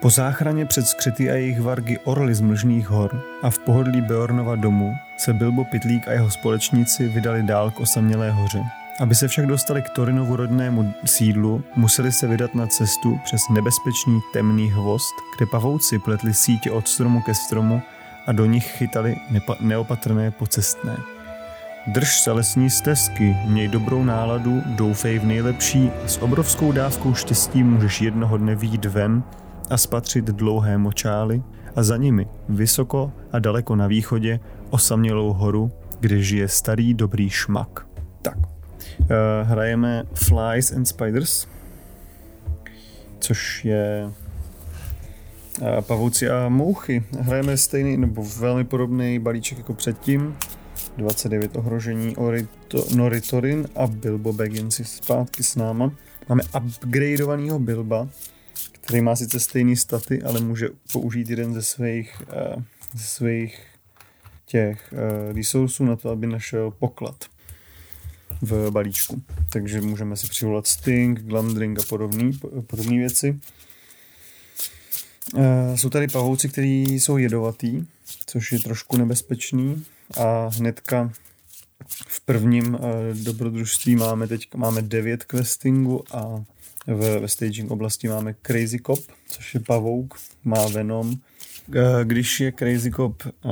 Po záchraně před skřety a jejich vargy orly z mlžných hor a v pohodlí Beornova domu se Bilbo Pitlík a jeho společníci vydali dál k osamělé hoře. Aby se však dostali k Torinovu rodnému sídlu, museli se vydat na cestu přes nebezpečný temný hvozd, kde pavouci pletli sítě od stromu ke stromu a do nich chytali nepa- neopatrné pocestné. Drž se lesní stezky, měj dobrou náladu, doufej v nejlepší a s obrovskou dávkou štěstí můžeš jednoho dne výjít ven a spatřit dlouhé močály a za nimi, vysoko a daleko na východě, osamělou horu, kde žije starý dobrý šmak. Tak, uh, hrajeme Flies and Spiders, což je uh, pavouci a mouchy. Hrajeme stejný nebo velmi podobný balíček jako předtím. 29 ohrožení Orito, Noritorin a Bilbo Baggins zpátky s náma. Máme upgradeovaného Bilba, který má sice stejný staty, ale může použít jeden ze svých, uh, ze svých těch uh, resursů na to, aby našel poklad v balíčku. Takže můžeme si přivolat Sting, Glamdring a podobné věci. Uh, jsou tady pavouci, kteří jsou jedovatý, což je trošku nebezpečný a hnedka v prvním dobrodružství máme teď máme 9 questingu a v, ve staging oblasti máme Crazy Cop, což je pavouk, má Venom. Když je Crazy Cop uh,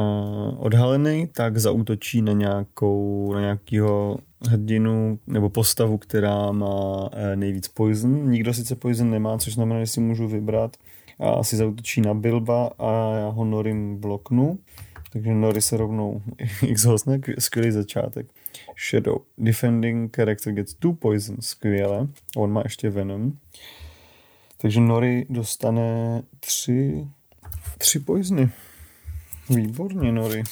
odhalený, tak zautočí na nějakou, na nějakýho hrdinu nebo postavu, která má uh, nejvíc poison. Nikdo sice poison nemá, což znamená, že si můžu vybrat a asi zautočí na Bilba a já ho Norim bloknu. Takže Nori se rovnou x skvělý začátek. Shadow. Defending character gets two poison, skvěle. On má ještě Venom. Takže Nori dostane tři, tři poisony. Výborně, Nori.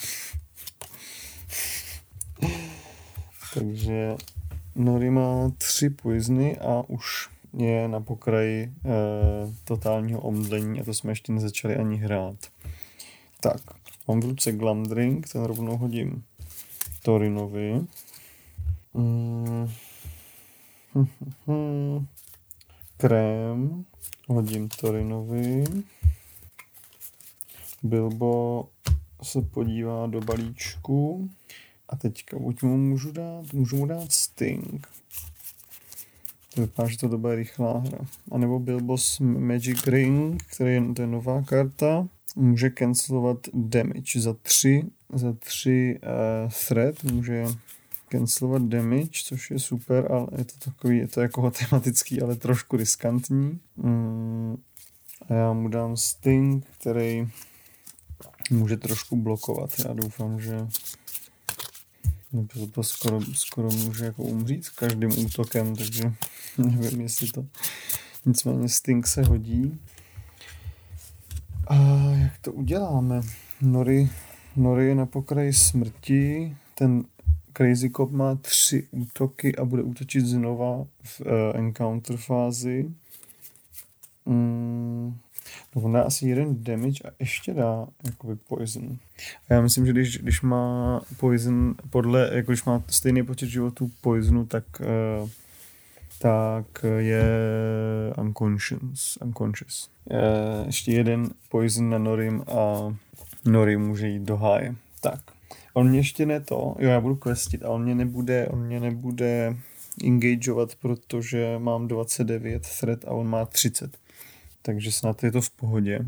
Takže Nori má tři poisony a už je na pokraji e, totálního omdlení a to jsme ještě nezačali ani hrát. Tak, mám v ruce Glamdring, ten rovnou hodím Torinovi. Mm. Krém hodím Torinovi. Bilbo se podívá do balíčku a teďka buď mu můžu dát, můžu mu dát Sting. To vypadá, že to doba je rychlá hra. A nebo Bilbo's Magic Ring, který je, to je nová karta, může cancelovat damage za tři, za tři uh, threat, může cancelovat damage, což je super, ale je to takový, je to jako tematický, ale trošku riskantní. Mm, a já mu dám Sting, který může trošku blokovat. Já doufám, že nebo to skoro, skoro může jako umřít s každým útokem, takže nevím, jestli to nicméně Sting se hodí. A jak to uděláme? Nori, Nori je na pokraji smrti, ten Crazy Cop má tři útoky a bude útočit znova v uh, encounter fázi. Mm, no on dá asi jeden damage a ještě dá jakoby poison. A já myslím, že když, když má poison podle, jako když má stejný počet životů poisonu, tak uh, tak je unconscious. unconscious. Uh, ještě jeden poison na Norim a Norim může jít do háje. Tak. On mě ještě ne to, jo, já budu questit, a on mě nebude, on mě nebude engageovat, protože mám 29 thread a on má 30. Takže snad je to v pohodě.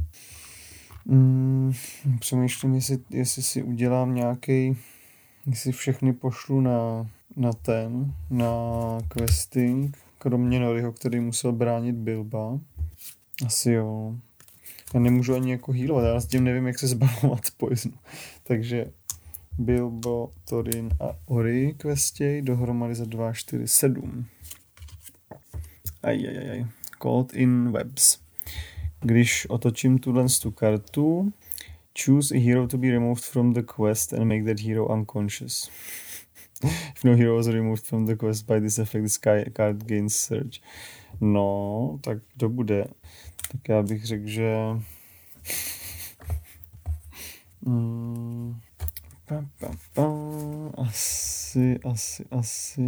Mm, přemýšlím, jestli, jestli si udělám nějaký, jestli všechny pošlu na, na ten, na questing, kromě Noriho, který musel bránit Bilba. Asi jo. Já nemůžu ani jako healovat, já s tím nevím, jak se zbavovat poisonu. Takže Bilbo, Torin a Ori questěj dohromady za 2, 4, 7. Ajajaj. Called in webs. Když otočím tuhle tu kartu, choose a hero to be removed from the quest and make that hero unconscious. If no hero was removed from the quest by this effect, this card gains search. No, tak to bude. Tak já bych řekl, že... Mm, Asi, asi, asi...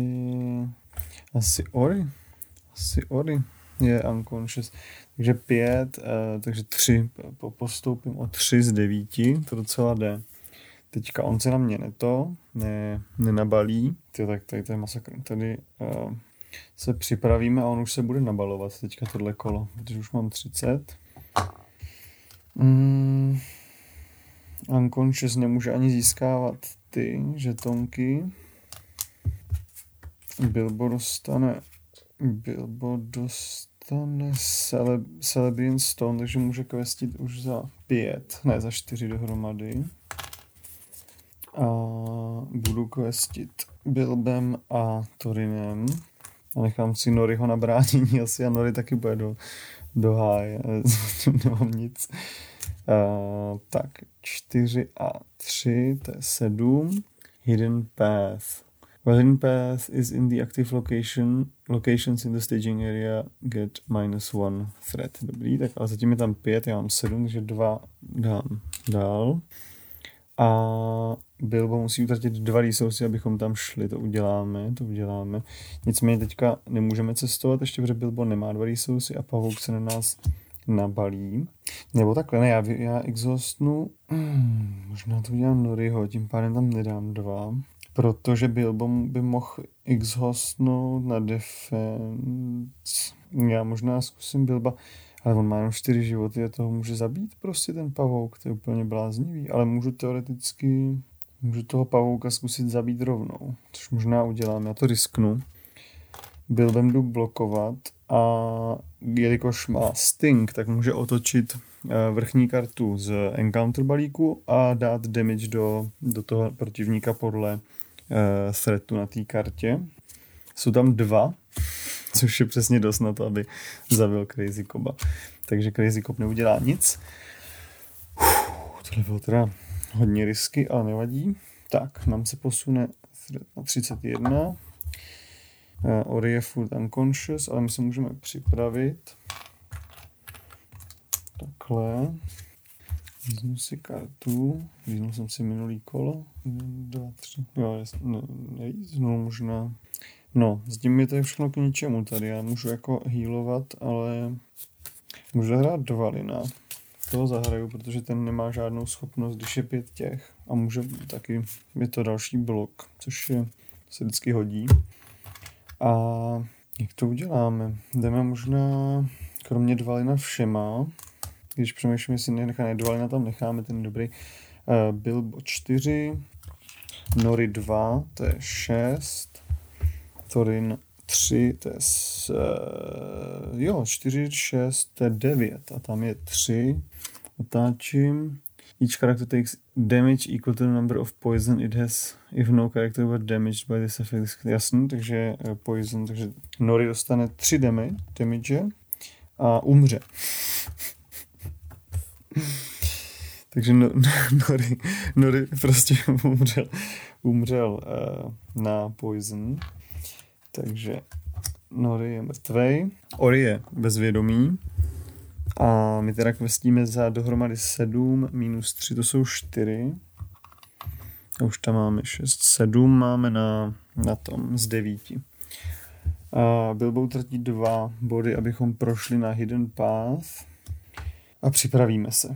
Asi Ori. Asi Ori. je unconscious. Takže pět, uh, takže tři, postoupím o tři z devíti, to docela jde. Teďka on se na mě neto, ne, nenabalí, Ty, tak tady to je masakr. Tady uh, se připravíme a on už se bude nabalovat teďka tohle kolo, protože už mám 30. Mm, unconscious nemůže ani získávat ty žetonky. Bilbo dostane Bilbo dostane Cele, Celebrian Stone, takže může questit už za pět, ne za čtyři dohromady. A budu questit Bilbem a Torinem. A nechám si Noriho na bránění asi a Nori taky bude do, do háje. Nemám nic. Uh, tak, 4 a 3, to je 7. Hidden Path. Well, hidden path is in the active location. Locations in the staging area get minus one threat. Dobrý, tak ale zatím je tam pět, já mám sedm, takže dva dám dál. A Bilbo musí utratit dva resursy, abychom tam šli, to uděláme, to uděláme. Nicméně teďka nemůžeme cestovat, ještě protože Bilbo nemá dva resursy a pavouk se na nás nabalí. Nebo takhle, ne, já, já exhaustnu, hmm, možná to udělám Noriho, tím pádem tam nedám dva, protože Bilbo by mohl exhaustnout na defense. Já možná zkusím Bilba, ale on má jenom čtyři životy a toho může zabít prostě ten pavouk, to je úplně bláznivý, ale můžu teoreticky, můžu toho pavouka zkusit zabít rovnou, což možná udělám, já to risknu. Bilbem jdu blokovat a jelikož má Sting, tak může otočit eh, vrchní kartu z encounter balíku a dát damage do, do toho protivníka podle uh, threatu na té kartě. Jsou tam dva, což je přesně dost na to, aby zabil Crazy Koba. Takže Crazy Cob neudělá nic. Tohle bylo teda hodně risky, ale nevadí. Tak, nám se posune na 31. Uh, Ori je furt unconscious, ale my se můžeme připravit. Takhle. Vezmu si kartu. Vyznul jsem si minulý kolo. Dva, tři. Jo, ne, nevíznu možná. No, s tím je to všechno k ničemu tady. Já můžu jako healovat, ale můžu hrát dva lina. Toho zahraju, protože ten nemá žádnou schopnost, když je pět těch. A může taky, je to další blok, což je, se vždycky hodí. A jak to uděláme? Jdeme možná kromě dvalina všema. Když přemýšlím, jestli necháme dvalina tam necháme, ten dobrý. Uh, Bilbo 4, Nori 2, to je 6, Thorin 3, to je s, uh, jo, 4, 6, to je 9 a tam je 3. Otáčím. Each character takes damage equal to the number of poison it has if no character were damaged by this effect. Jasný, takže uh, poison, takže Nori dostane 3 damage, damage a umře. takže no, Nori, Nori prostě umřel, umřel uh, na poison. Takže Nori je mrtvej. Ori je bezvědomý. A my teda kvestíme za dohromady 7 minus 3, to jsou 4. A už tam máme 6. 7 máme na, na tom z 9. A Bilbo utratí dva body, abychom prošli na Hidden Path. A připravíme se.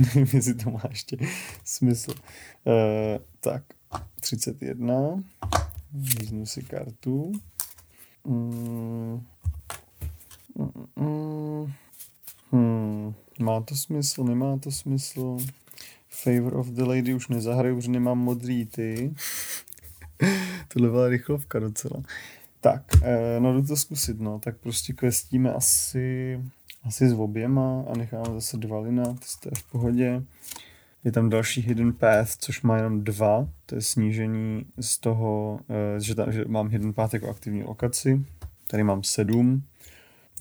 Nevím, jestli to má ještě smysl. Uh, tak, 31. Vezmu si kartu. Mm. Mm, mm. Hmm, má to smysl, nemá to smysl. Favor of the Lady už nezahraju, už nemám modrý ty. Tohle byla rychlovka docela. Tak, eh, no jdu to zkusit, no. Tak prostě questíme asi, asi s oběma a necháme zase dva lina, to je v pohodě. Je tam další hidden path, což má jenom dva, to je snížení z toho, eh, že, tam, že mám hidden path jako aktivní lokaci. Tady mám sedm,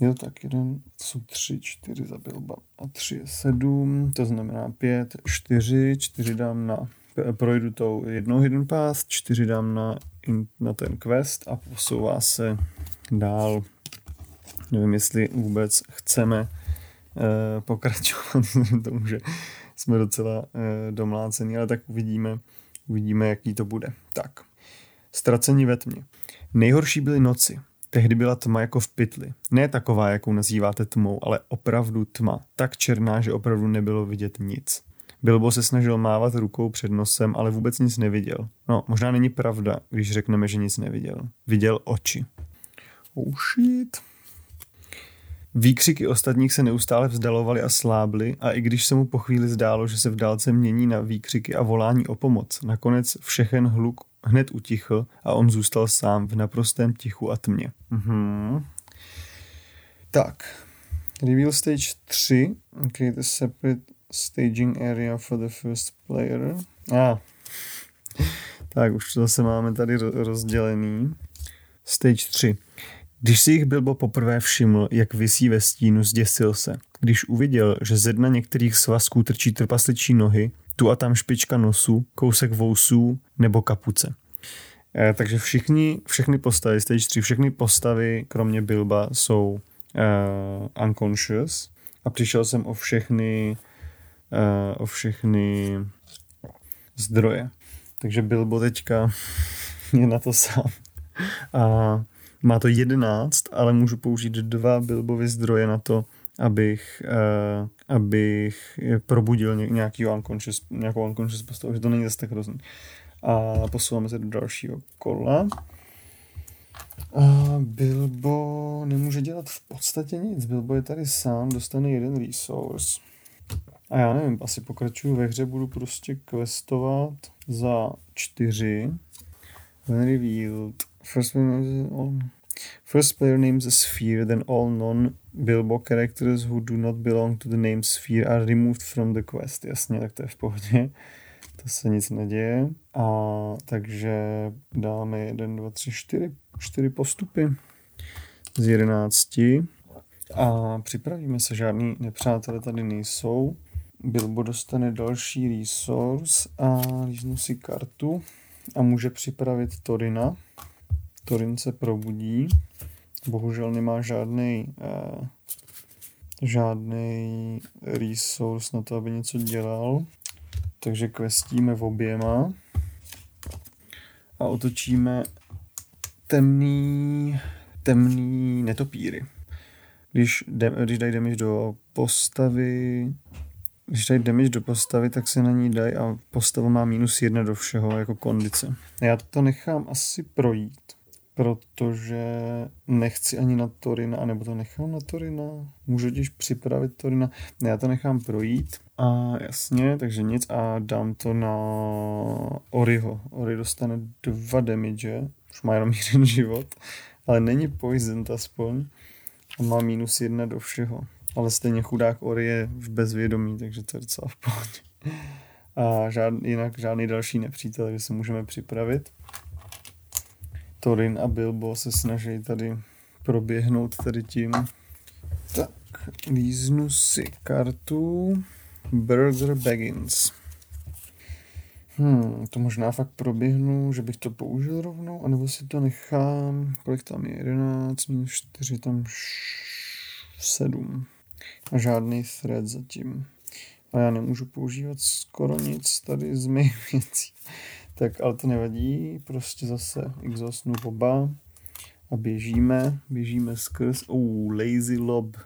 Jo, tak jeden, jsou tři, čtyři za Bilba a tři je sedm, to znamená pět, čtyři, čtyři dám na, projdu tou jednou hidden path, čtyři dám na, na ten quest a posouvá se dál. Nevím, jestli vůbec chceme eh, pokračovat, tomu, že jsme docela eh, domlácení, ale tak uvidíme, uvidíme, jaký to bude. Tak, ztracení ve tmě. Nejhorší byly noci. Tehdy byla tma jako v pytli. Ne taková, jakou nazýváte tmou, ale opravdu tma. Tak černá, že opravdu nebylo vidět nic. Bilbo se snažil mávat rukou před nosem, ale vůbec nic neviděl. No, možná není pravda, když řekneme, že nic neviděl. Viděl oči. Oh shit. Výkřiky ostatních se neustále vzdalovaly a slábly a i když se mu po chvíli zdálo, že se v dálce mění na výkřiky a volání o pomoc, nakonec všechen hluk hned utichl a on zůstal sám v naprostém tichu a tmě. Mhm. Tak, reveal stage 3, create a separate staging area for the first player. A, ah. tak už to zase máme tady rozdělený. Stage 3. Když si jich Bilbo poprvé všiml, jak visí ve stínu, zděsil se. Když uviděl, že ze dna některých svazků trčí trpasličí nohy, tu a tam špička nosu, kousek vousů nebo kapuce. E, takže všichni, všechny postavy, stage 3, všechny postavy, kromě Bilba, jsou uh, unconscious a přišel jsem o všechny uh, o všechny zdroje. Takže Bilbo teďka je na to sám. A má to 11, ale můžu použít dva Bilbovy zdroje na to, abych, abych probudil nějaký unconscious, nějakou unconscious postavu, že to není zase tak hrozný. A posouváme se do dalšího kola. A Bilbo nemůže dělat v podstatě nic. Bilbo je tady sám, dostane jeden resource. A já nevím, asi pokračuju ve hře, budu prostě questovat za čtyři. When revealed, first, first player names a sphere, then all non-Bilbo characters who do not belong to the name sphere are removed from the quest. Jasně, tak to je v pohodě. To se nic neděje. A takže dáme jeden, dva, tři, čtyři, čtyři postupy z jedenácti. A připravíme se, žádný nepřátelé tady nejsou. Bilbo dostane další resource a líznu si kartu a může připravit Torina. Torin se probudí. Bohužel nemá žádný uh, žádný resource na to, aby něco dělal. Takže questíme v oběma a otočíme temný, temný netopíry. Když, de, když dají damage do postavy, když dají damage do postavy, tak se na ní dají a postava má minus jedna do všeho jako kondice. Já to nechám asi projít, protože nechci ani na Torina, anebo to nechám na Torina. Můžu těž připravit Torina. Ne, já to nechám projít. A jasně, takže nic a dám to na Oriho. Ori dostane dva damage, už má jenom jeden život, ale není poisoned aspoň a má minus jedna do všeho. Ale stejně chudák Ori je v bezvědomí, takže to je docela v pohodě. A žád, jinak žádný další nepřítel, takže se můžeme připravit. Torin a Bilbo se snaží tady proběhnout tady tím. Tak, líznu si kartu. Burger Baggins. Hmm, to možná fakt proběhnu, že bych to použil rovnou, anebo si to nechám, kolik tam je, 11 minus 4, tam 7. A žádný thread zatím. A já nemůžu používat skoro nic tady z mých věcí. Tak, ale to nevadí, prostě zase exhaustnu oba a běžíme, běžíme skrz, oh, lazy lob.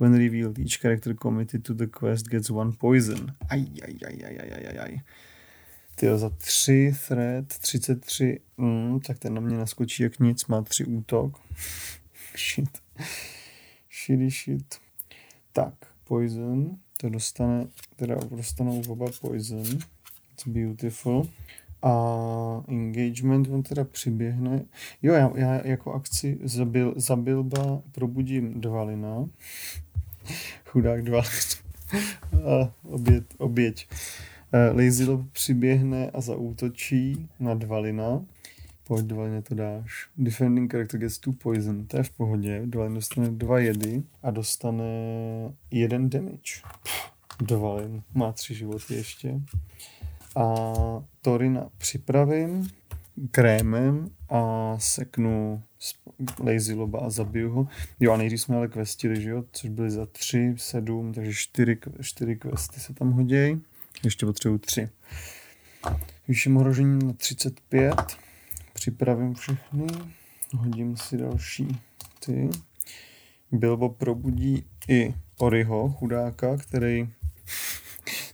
When revealed, each character committed to the quest gets one poison. Aj, aj, aj, aj, aj, aj, aj. Tyjo, za 3 thread, 33, mm, tak ten na mě naskočí jak nic, má 3 útok. shit. Shitty shit. Tak, poison, to dostane, teda dostanou oba poison. It's beautiful. A engagement, on teda přiběhne. Jo, já, já jako akci zabil, zabilba probudím Dvalina. Chudák Dvalin. a oběť. oběť. Uh, Lazy Lob přiběhne a zaútočí na Dvalina. Pojď, Dvalin, to dáš. Defending character gets two poison. To je v pohodě. Dvalin dostane dva jedy a dostane jeden damage. Dvalin má tři životy ještě a Torina připravím krémem a seknu Lazy Loba a zabiju ho. Jo a nejdřív jsme ale questili, že jo, což byly za 3, 7, takže 4, 4 questy se tam hodí. Ještě potřebuji 3. Vyšším ohrožení na 35. Připravím všechny. Hodím si další ty. Bilbo probudí i Oriho, chudáka, který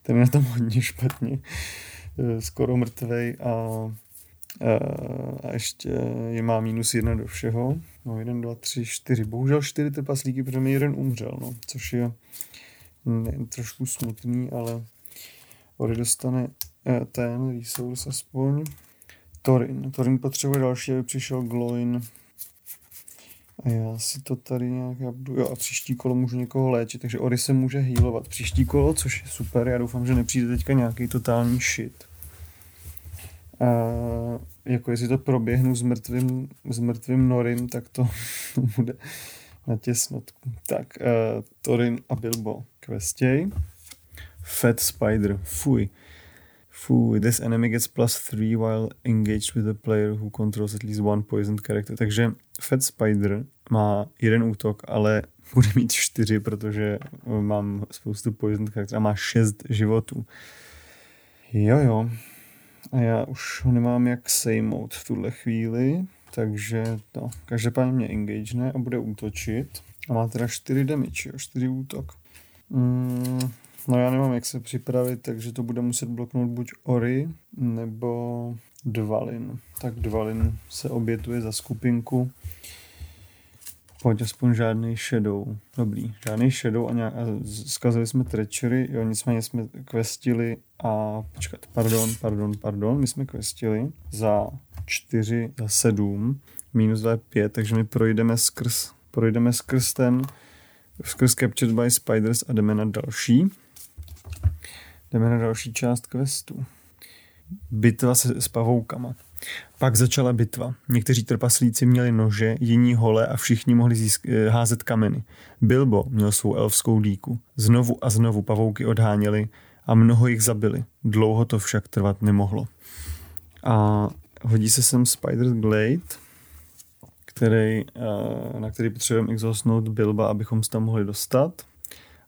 ten je tom hodně špatně, skoro mrtvej a, a, a ještě je má minus jedna do všeho. No, jeden, dva, tři, čtyři. Bohužel čtyři trpaslíky, protože mi jeden umřel, no, což je ne, trošku smutný, ale Ori dostane eh, ten resource aspoň. Torin. Torin potřebuje další, aby přišel Gloin. A já si to tady nějak, já budu, jo, a příští kolo můžu někoho léčit, takže Ori se může healovat příští kolo, což je super, já doufám, že nepřijde teďka nějaký totální shit. A jako jestli to proběhnu s mrtvým, s mrtvým Norim, tak to, bude na těsnotku. Tak, uh, Torin a Bilbo questěj. Fat Spider, fuj. Fuj, this enemy gets plus 3 while engaged with a player who controls at least one poisoned character. Takže Fat Spider má jeden útok, ale bude mít čtyři, protože mám spoustu poisoned character a má šest životů. Jo, jo. A já už ho nemám jak sejmout v tuhle chvíli, takže to. Každopádně mě engagene a bude útočit. A má teda 4 damage, jo, 4 útok. Mm, no já nemám jak se připravit, takže to bude muset bloknout buď Ori, nebo Dvalin. Tak Dvalin se obětuje za skupinku. Pojď aspoň žádný shadow. Dobrý, žádný shadow a, nějak, a zkazili jsme treachery, jo, nicméně jsme questili a počkat, pardon, pardon, pardon, my jsme questili za 4, za 7, minus 2 5, takže my projdeme skrz, projdeme skrz ten, skrz Captured by Spiders a jdeme na další. Jdeme na další část questu. Bitva se, s pavoukama. Pak začala bitva. Někteří trpaslíci měli nože, jiní hole a všichni mohli získ- eh, házet kameny. Bilbo měl svou elfskou díku. Znovu a znovu pavouky odháněli a mnoho jich zabili. Dlouho to však trvat nemohlo. A hodí se sem Spider's Glade, který, eh, na který potřebujeme exhaustnout Bilba, abychom se tam mohli dostat.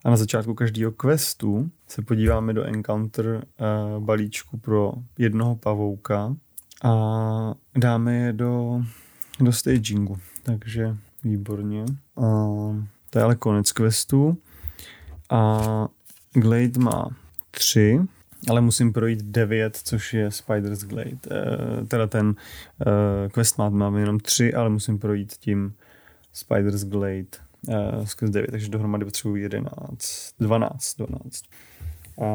A na začátku každého questu se podíváme do encounter uh, balíčku pro jednoho pavouka a dáme je do, do stagingu. Takže výborně. Uh, to je ale konec questu. A Glade má tři, ale musím projít devět, což je Spider's Glade. Uh, teda ten uh, quest má, mám jenom tři, ale musím projít tím Spider's Glade uh, skrz 9, takže dohromady potřebuji 11, 12, 12. Uh,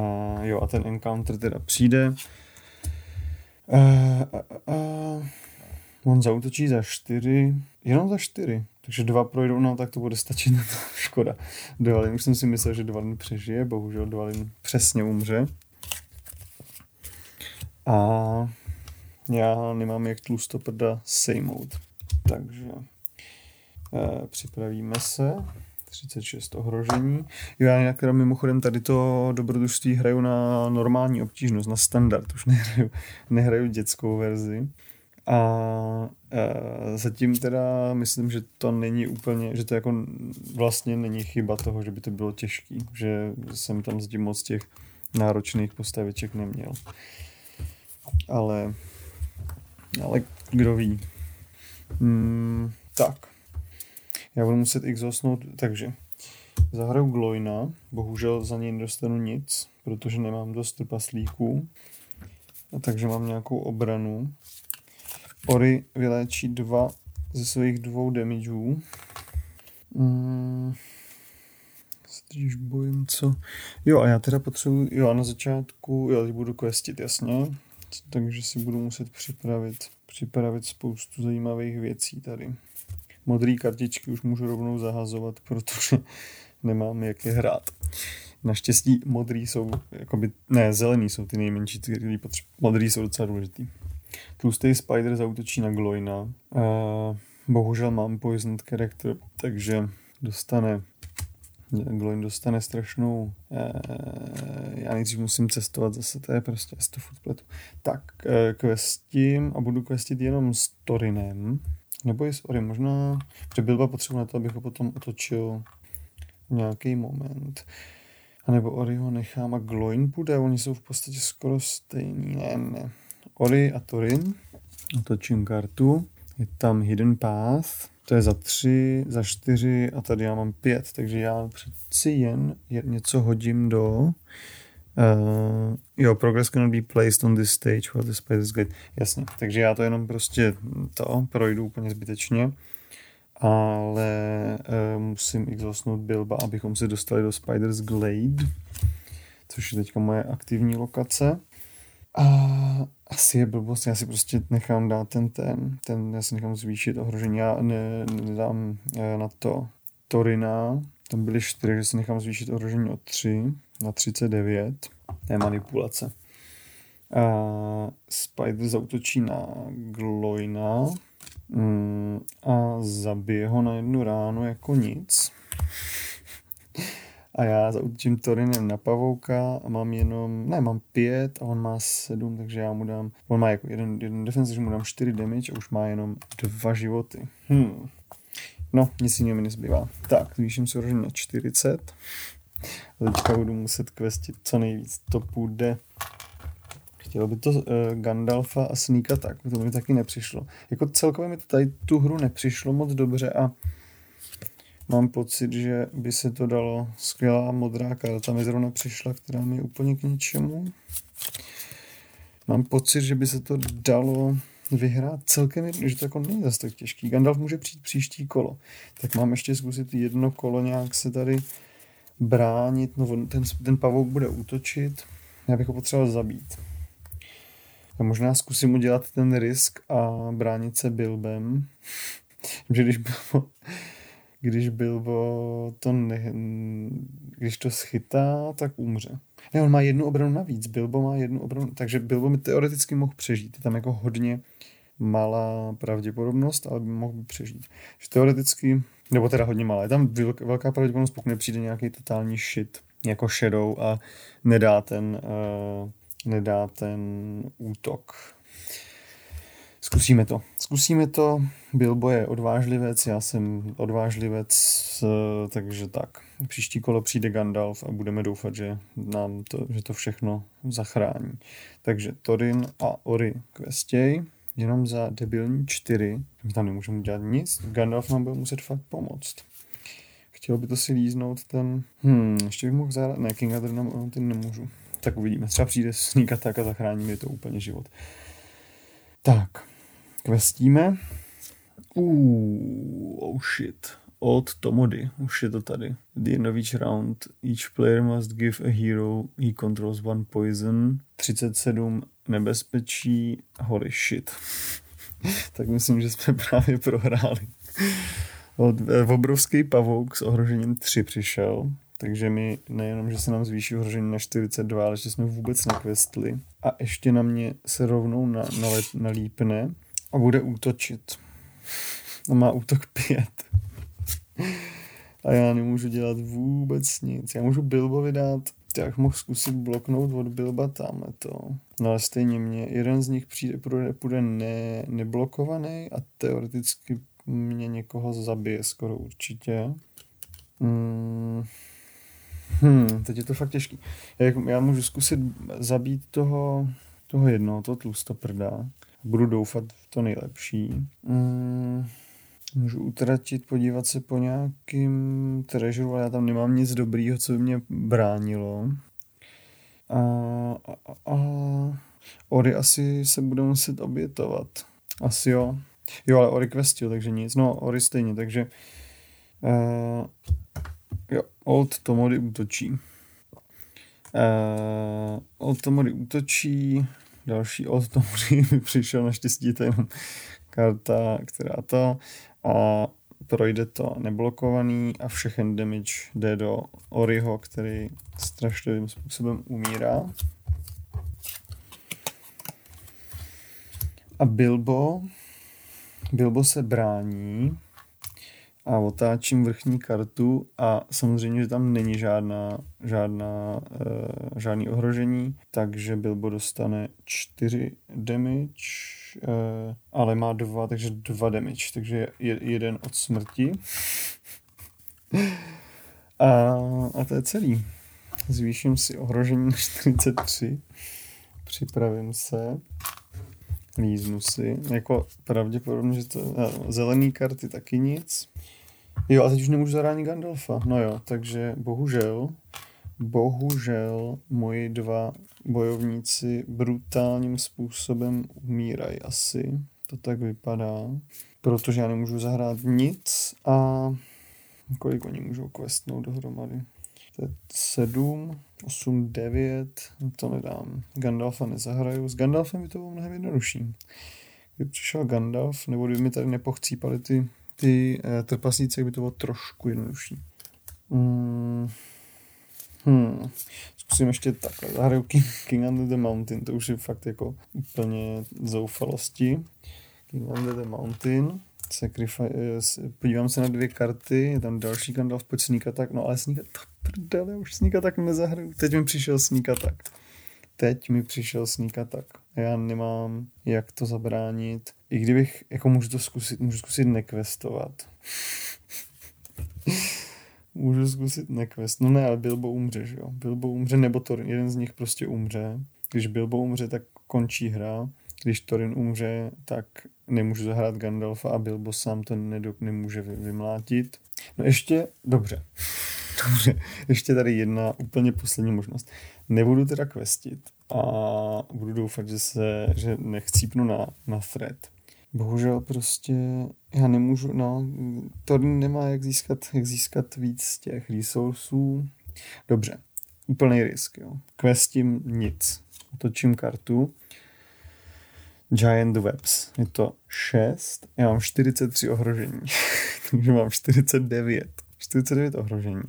jo, a ten encounter teda přijde. Uh, uh, uh, on zautočí za 4, jenom za 4, takže dva projdou, no tak to bude stačit na to. Škoda. Dvalin, už jsem si myslel, že Dvalin přežije, bohužel Dvalin přesně umře. A já nemám jak tlustoprda sejmout. Takže Eh, připravíme se. 36 ohrožení. Jo, já nějak mimochodem tady to dobrodružství hraju na normální obtížnost, na standard, už nehraju, nehraju dětskou verzi. A e, zatím teda myslím, že to není úplně, že to jako vlastně není chyba toho, že by to bylo těžký, že jsem tam zatím moc těch náročných postaviček neměl. Ale, ale kdo ví. Hmm, tak. Já budu muset exhaustnout, takže zahraju Gloina, bohužel za něj nedostanu nic, protože nemám dost trpaslíků, takže mám nějakou obranu. Ori vyléčí dva ze svých dvou damageů. Hmm. Když bojím, co... Jo, a já teda potřebuji... Jo, a na začátku... Jo, teď budu questit, jasně. Takže si budu muset připravit, připravit spoustu zajímavých věcí tady modré kartičky už můžu rovnou zahazovat, protože nemám jak je hrát. Naštěstí modrý jsou, jakoby, ne, zelený jsou ty nejmenší, který potřebují. Modrý jsou docela důležitý. Tlustý Spider zautočí na Gloina. Uh, bohužel mám poisoned character, takže dostane Gloin dostane strašnou uh, já nejdřív musím cestovat zase, to je prostě, to furt Tak, uh, questím a budu questit jenom s Torinem. Nebo i s Ori, možná, že Bilba na to, abych ho potom otočil nějaký moment. A nebo Ori ho nechám a Gloin bude, oni jsou v podstatě skoro stejní. Ne, ne. Ori a Torin. Otočím kartu. Je tam Hidden Path, to je za tři, za čtyři a tady já mám pět, takže já přeci jen něco hodím do uh, jo, progress cannot be placed on this stage while the spider's glide. Jasně, takže já to jenom prostě to projdu úplně zbytečně ale uh, musím exhaustnout Bilba, abychom se dostali do Spider's Glade, což je teďka moje aktivní lokace. A asi je blbost, já si prostě nechám dát ten ten, ten já si nechám zvýšit ohrožení, já ne, nedám eh, na to Torina, tam byly 4, že si nechám zvýšit ohrožení o 3 na 39, to je manipulace. A Spider zautočí na Gloina mm, a zabije ho na jednu ránu jako nic. A já zautočím Torinem na pavouka a mám jenom, ne, mám pět a on má sedm, takže já mu dám, on má jako jeden, jeden defense, takže mu dám čtyři damage a už má jenom dva životy. Hmm. No, nic jiného mi nezbývá. Tak, zvýším se na 40. A teďka budu muset questit co nejvíc. To půjde Chtělo by to uh, Gandalfa a Sneak tak, to mi taky nepřišlo. Jako celkově mi to tady tu hru nepřišlo moc dobře a mám pocit, že by se to dalo skvělá modrá karta mi zrovna přišla, která mi úplně k ničemu. Mám pocit, že by se to dalo vyhrát celkem že to jako není zase tak těžký. Gandalf může přijít příští kolo. Tak mám ještě zkusit jedno kolo nějak se tady bránit. No, ten, ten pavouk bude útočit. Já bych ho potřeboval zabít. Já možná zkusím udělat ten risk a bránit se Bilbem. že když Bilbo, když Bilbo to ne, když to schytá, tak umře. Ne, on má jednu obranu navíc. Bilbo má jednu obranu, takže Bilbo mi teoreticky mohl přežít. Je tam jako hodně malá pravděpodobnost, ale by mohl by přežít. Že teoreticky, nebo teda hodně malá, je tam velká pravděpodobnost, pokud nepřijde nějaký totální shit, jako Shadow a nedá ten uh, nedá ten útok. Zkusíme to. Zkusíme to. Bilbo je odvážlivec, já jsem odvážlivec, takže tak. Příští kolo přijde Gandalf a budeme doufat, že nám to, že to všechno zachrání. Takže Torin a Ori questěj, jenom za debilní čtyři. My tam nemůžeme dělat nic, Gandalf nám bude muset fakt pomoct. Chtěl by to si líznout ten... Hmm, ještě bych mohl zahrát... Ne, King Arthur nám ten nemůžu tak uvidíme. Třeba přijde sníkat tak a zachrání mi to úplně život. Tak, kvestíme. Uh, oh shit. Od Tomody, už je to tady. The end of each round, each player must give a hero he controls one poison, 37 nebezpečí, holy shit. tak myslím, že jsme právě prohráli. Od, eh, obrovský pavouk s ohrožením 3 přišel, takže mi nejenom, že se nám zvýší ohrožení na 42, ale že jsme vůbec nekvestli. A ještě na mě se rovnou na, na let, nalípne a bude útočit. A má útok 5. A já nemůžu dělat vůbec nic. Já můžu Bilbovi dát, já mohl zkusit bloknout od Bilba tamhle to. No ale stejně mě, jeden z nich přijde, půjde, půjde ne, neblokovaný a teoreticky mě někoho zabije skoro určitě. Hmm. Hmm, teď je to fakt těžký. Já, já můžu zkusit zabít toho, toho jednoho, toho tlustoprda. Budu doufat v to nejlepší. Hmm, můžu utratit, podívat se po nějakým treasure, ale já tam nemám nic dobrýho, co by mě bránilo. A, a, a, Ori asi se bude muset obětovat. Asi jo. Jo, ale Ori questil, takže nic. No, Ori stejně, takže uh, Jo, Old Tomody útočí. Uh, Old Tomody útočí, další Old Tomody mi přišel naštěstí, to je jenom karta, která to a projde to neblokovaný a všechen damage jde do Oriho, který strašlivým způsobem umírá. A Bilbo, Bilbo se brání, a otáčím vrchní kartu a samozřejmě, že tam není žádná, žádná, uh, žádný ohrožení, takže Bilbo dostane 4 damage, uh, ale má dva, takže dva damage, takže je, jeden od smrti. A, a to je celý. Zvýším si ohrožení na 43. Připravím se. líznu si. Jako pravděpodobně, že to... No, zelený karty taky nic. Jo, a teď už nemůžu zahrát Gandalfa. No jo, takže bohužel, bohužel moji dva bojovníci brutálním způsobem umírají asi. To tak vypadá. Protože já nemůžu zahrát nic a kolik oni můžou questnout dohromady. To je 7, 8, 9, to nedám. Gandalfa nezahraju. S Gandalfem by to bylo mnohem jednodušší. Kdyby přišel Gandalf, nebo kdyby mi tady nepochcípali ty, ty uh, trpaslíci, by to bylo trošku jednodušší. Mm. Hmm. Zkusím ještě takhle. Zahraju King, King Under the Mountain, to už je fakt jako úplně zoufalosti. King Under the Mountain. Sacrifice, podívám se na dvě karty, je tam další Gandalf, pojď sníka tak, no ale sníka tak, prdele, už sníka tak nezahraju. Teď mi přišel sníka tak. Teď mi přišel sníka tak. Já nemám jak to zabránit. I kdybych, jako můžu to zkusit, můžu zkusit nekvestovat. Můžu zkusit nekvest. No ne, ale Bilbo umře, že jo. Bilbo umře, nebo to jeden z nich prostě umře. Když Bilbo umře, tak končí hra když Torin umře, tak nemůžu zahrát Gandalfa a Bilbo sám to nedok, nemůže vymlátit. No ještě, dobře. Dobře, ještě tady jedna úplně poslední možnost. Nebudu teda questit a budu doufat, že se, že nechcípnu na, na thread. Bohužel prostě já nemůžu, no, Torin nemá jak získat, jak získat víc těch resursů. Dobře, úplný risk, jo. Questím nic. Otočím kartu Giant Webs. Je to 6, já mám 43 ohrožení, takže mám 49. 49 ohrožení.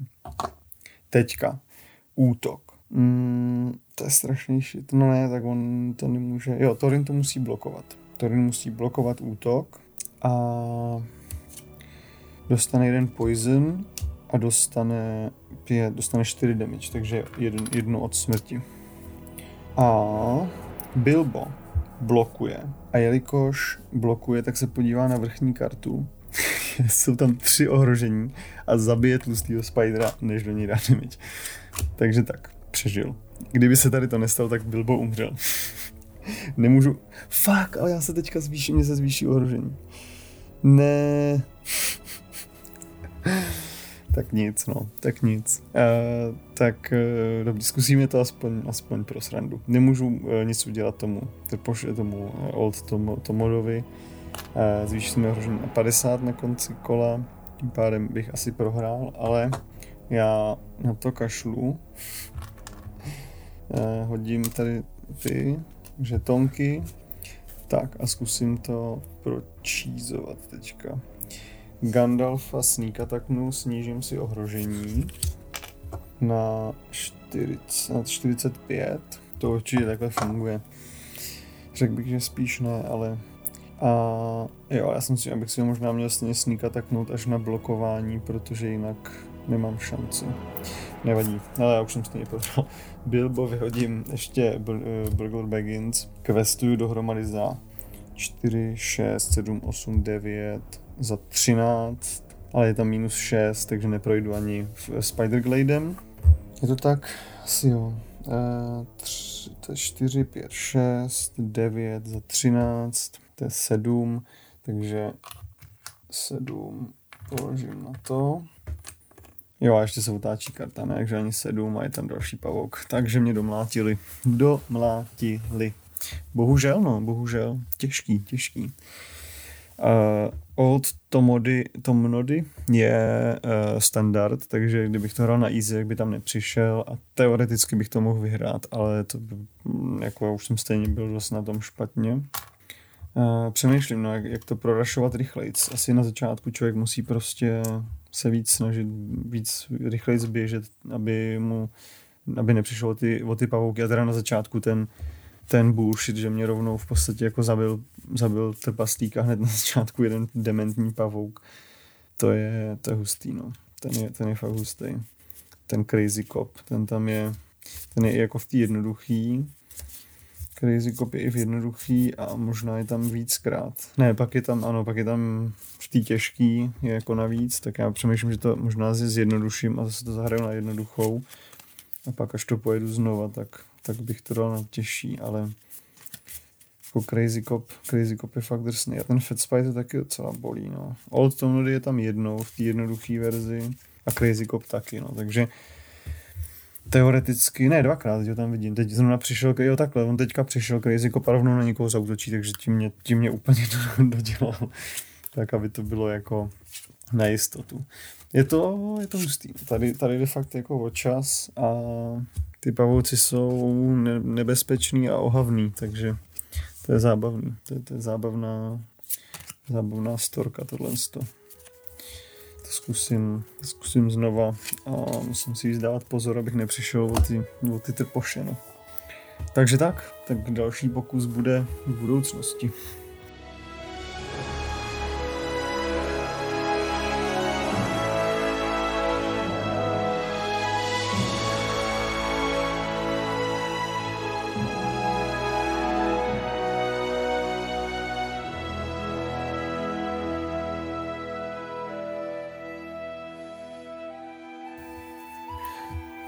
Teďka. Útok. Mm, to je strašný shit. No ne, tak on to nemůže. Jo, Torin to musí blokovat. Torin musí blokovat útok a dostane jeden poison a dostane pět, dostane 4 damage, takže jeden, jednu od smrti. A Bilbo blokuje. A jelikož blokuje, tak se podívá na vrchní kartu. Jsou tam tři ohrožení a zabije tlustýho Spidera, než do něj dá damage. Takže tak, přežil. Kdyby se tady to nestalo, tak Bilbo umřel. Nemůžu... Fuck, ale já se teďka zvýším, mě se zvýší ohrožení. Ne tak nic, no, tak nic. Uh, tak uh, dobře, zkusíme to aspoň, aspoň pro srandu. Nemůžu uh, nic udělat tomu, poš, tomu uh, Old Tom, Tomodovi. Uh, zvýšíme ohrožení na 50 na konci kola, tím pádem bych asi prohrál, ale já na to kašlu. Uh, hodím tady ty žetonky. Tak a zkusím to pročízovat teďka. Gandalfa sneak attacknu, snížím si ohrožení na 40, 45. To určitě takhle funguje. Řekl bych, že spíš ne, ale... A jo, já jsem si, abych si ho možná měl stejně sneak attacknout až na blokování, protože jinak nemám šanci. Nevadí, ale já už jsem stejně prohrál. Bilbo vyhodím ještě Burgle Baggins. Questuju dohromady za 4, 6, 7, 8, 9, za 13, ale je tam minus 6, takže neprojdu ani v Spider-Gladem. Je to tak? Asi jo. E, tři, to je 4, 5, 6, 9 za 13, to je 7, takže 7 položím na to. Jo, a ještě se otáčí karta, ne? Takže ani 7 a je tam další pavouk. Takže mě domlátili. Domlátili. Bohužel, no, bohužel. Těžký, těžký. Uh, Old Tomody, Tomnody je uh, standard, takže kdybych to hrál na easy, jak by tam nepřišel a teoreticky bych to mohl vyhrát, ale to mm, jako už jsem stejně byl dost na tom špatně. Uh, přemýšlím, no, jak, jak to prorašovat rychleji. Asi na začátku člověk musí prostě se víc snažit, víc rychleji běžet, aby mu aby nepřišlo ty, o ty pavouky. A teda na začátku ten ten bullshit, že mě rovnou v podstatě jako zabil, zabil trpaslíka hned na začátku jeden dementní pavouk. To je, to je hustý, no. Ten je, ten je fakt hustý. Ten Crazy Cop, ten tam je, ten je jako v té jednoduchý. Crazy Cop je i v jednoduchý a možná je tam víckrát. Ne, pak je tam, ano, pak je tam v té těžký, je jako navíc, tak já přemýšlím, že to možná si zjednoduším a zase to zahraju na jednoduchou. A pak až to pojedu znova, tak tak bych to dal na těžší, ale Jako Crazy Cop, Crazy Cop je fakt drsný. A ten Fat Spy to taky docela bolí, no. Old Town je tam jednou v té jednoduché verzi a Crazy Cop taky, no. Takže teoreticky, ne dvakrát, teď ho tam vidím. Teď zrovna přišel, jo takhle, on teďka přišel Crazy Cop a rovnou na někoho zautočí, takže tím mě, tím mě úplně dodělal. tak, aby to bylo jako na jistotu. Je to, je to hustý. Tady, tady jde fakt jako o čas a ty pavouci jsou ne, nebezpečný a ohavný, takže to je zábavný. To je, to je zábavná, zábavná storka tohle. To zkusím, zkusím znova a musím si jít dávat pozor, abych nepřišel o ty, o ty trpoše. No. Takže tak, tak další pokus bude v budoucnosti.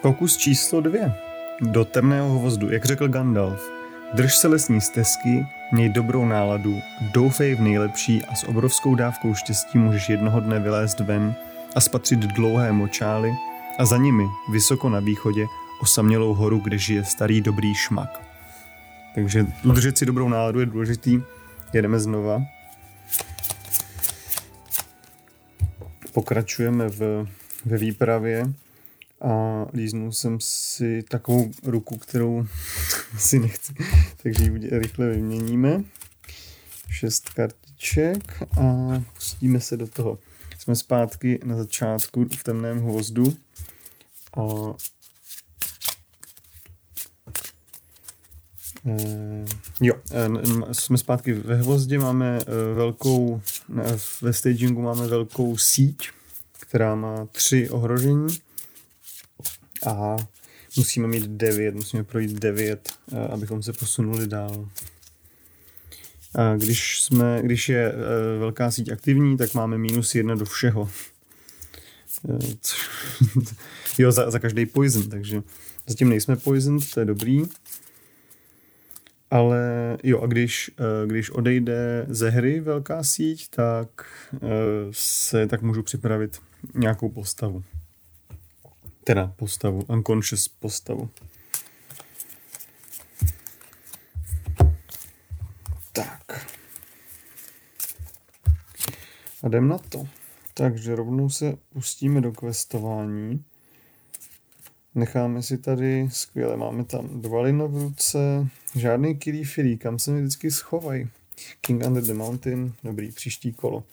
Pokus číslo dvě. Do temného hvozdu, jak řekl Gandalf. Drž se lesní stezky, měj dobrou náladu, doufej v nejlepší a s obrovskou dávkou štěstí můžeš jednoho dne vylézt ven a spatřit dlouhé močály a za nimi, vysoko na východě, osamělou horu, kde žije starý dobrý šmak. Takže udržet si dobrou náladu je důležitý. Jedeme znova. Pokračujeme v, ve výpravě a líznul jsem si takovou ruku, kterou si nechci, takže ji rychle vyměníme. Šest kartiček a pustíme se do toho. Jsme zpátky na začátku v temném hvozdu a Uh, jo, uh, jsme zpátky ve hvozdě, máme uh, velkou, ve stagingu máme velkou síť, která má tři ohrožení a musíme mít 9, musíme projít 9, eh, abychom se posunuli dál. A když, jsme, když je eh, velká síť aktivní, tak máme minus jedna do všeho. Eh, jo, za, za každý poison, takže zatím nejsme poison, to je dobrý. Ale jo, a když, když odejde ze hry velká síť, tak se tak můžu připravit nějakou postavu. Teda postavu, unconscious postavu. Tak. A jdem na to. Takže rovnou se pustíme do questování. Necháme si tady, skvěle, máme tam dva lina v ruce, žádný kilý filí, kam se mi vždycky schovají. King Under the Mountain, dobrý, příští kolo.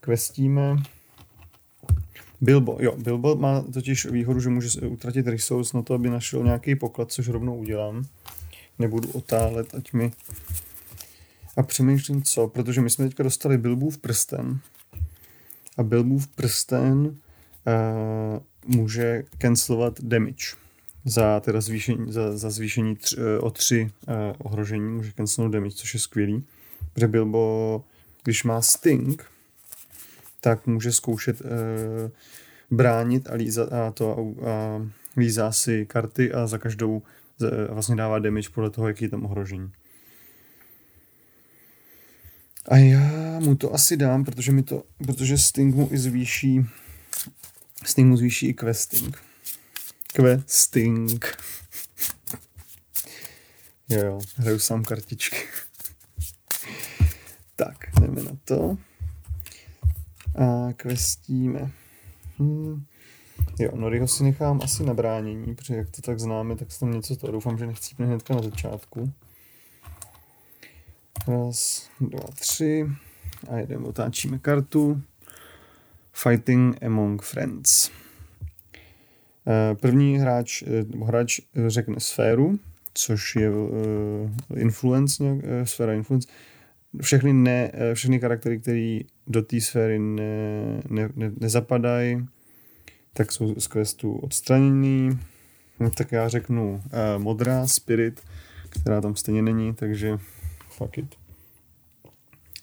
Questíme, Bilbo, jo, Bilbo má totiž výhodu, že může utratit resource na to, aby našel nějaký poklad, což rovnou udělám. Nebudu otálet, ať mi... A přemýšlím co, protože my jsme teďka dostali Bilbův prsten. A Bilbův prsten uh, může cancelovat damage za, teda zvýšení, za, za zvýšení tři, uh, o tři uh, ohrožení, může cancelovat damage, což je skvělý. Protože Bilbo, když má Sting, tak může zkoušet uh, bránit a, líza, a, to, a lízá si karty a za každou a vlastně dává damage podle toho, jaký je tam ohrožení. A já mu to asi dám, protože mi to, protože Sting mu i zvýší Sting mu zvýší i questing. Questing. jo, jo, hraju sám kartičky. tak, jdeme na to a kvestíme. Hmm. Jo, Noriho si nechám asi na bránění, protože jak to tak známe, tak tam něco to doufám, že nechcípne hnedka na začátku. Raz, dva, tři a jedeme, otáčíme kartu. Fighting Among Friends. Eh, první hráč, eh, hráč řekne sféru, což je uh, influence, sféra influence, všechny, ne, eh, všechny charaktery, které do té sféry ne, ne, ne, nezapadají, tak jsou z questu odstraněný. No, tak já řeknu uh, modrá, spirit, která tam stejně není, takže fuck it.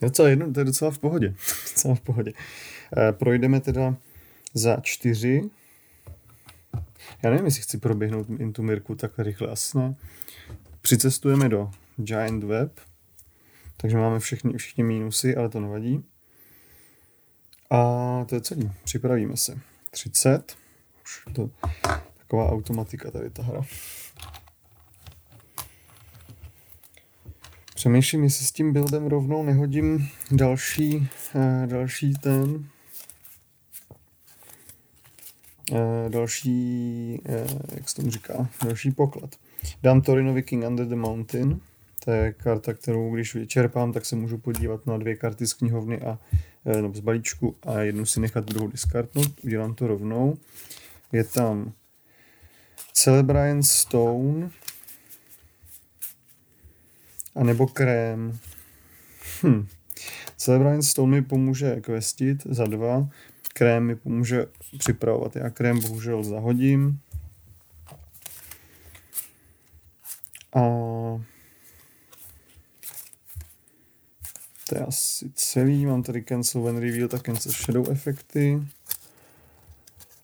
Je docela jedno, to je docela v pohodě. docela v pohodě. Uh, projdeme teda za čtyři. Já nevím, jestli chci proběhnout Intu Mirku tak rychle, asi ne. Přicestujeme do Giant Web, Takže máme všechny, všichni mínusy, ale to nevadí. A to je celý. Připravíme se. 30. Už to taková automatika tady ta hra. Přemýšlím, jestli s tím buildem rovnou nehodím další, uh, další ten uh, další, uh, jak se tomu říká, další poklad. Dám Torinovi King Under the Mountain. To je karta, kterou když vyčerpám, tak se můžu podívat na dvě karty z knihovny a nebo z balíčku a jednu si nechat druhou diskartnout. Udělám to rovnou. Je tam Celebrant Stone, a nebo krém. Hm. Celebrant Stone mi pomůže questit za dva, krém mi pomůže připravovat. Já krém bohužel zahodím. A to je asi celý. Mám tady cancel when reveal, tak cancel shadow efekty.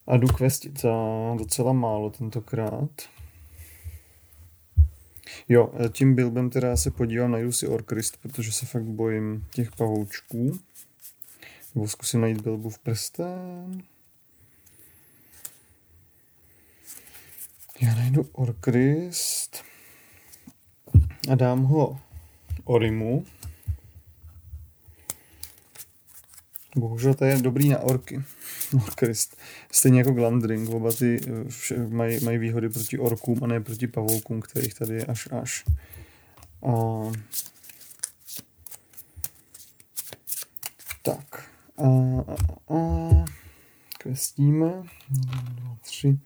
A jdu questit za docela málo tentokrát. Jo, tím bilbem teda se podívám, najdu si Orkrist, protože se fakt bojím těch pavoučků. Nebo zkusím najít bilbu v prsten. Já najdu Orkrist a dám ho Orimu. Bohužel to je dobrý na orky. Orkrist. Stejně jako Glamdring, oba ty eh, mají, mají výhody proti orkům a ne proti pavoukům, kterých tady je až až. A... Tak. A, a, a, kvestíme. Dva, tři.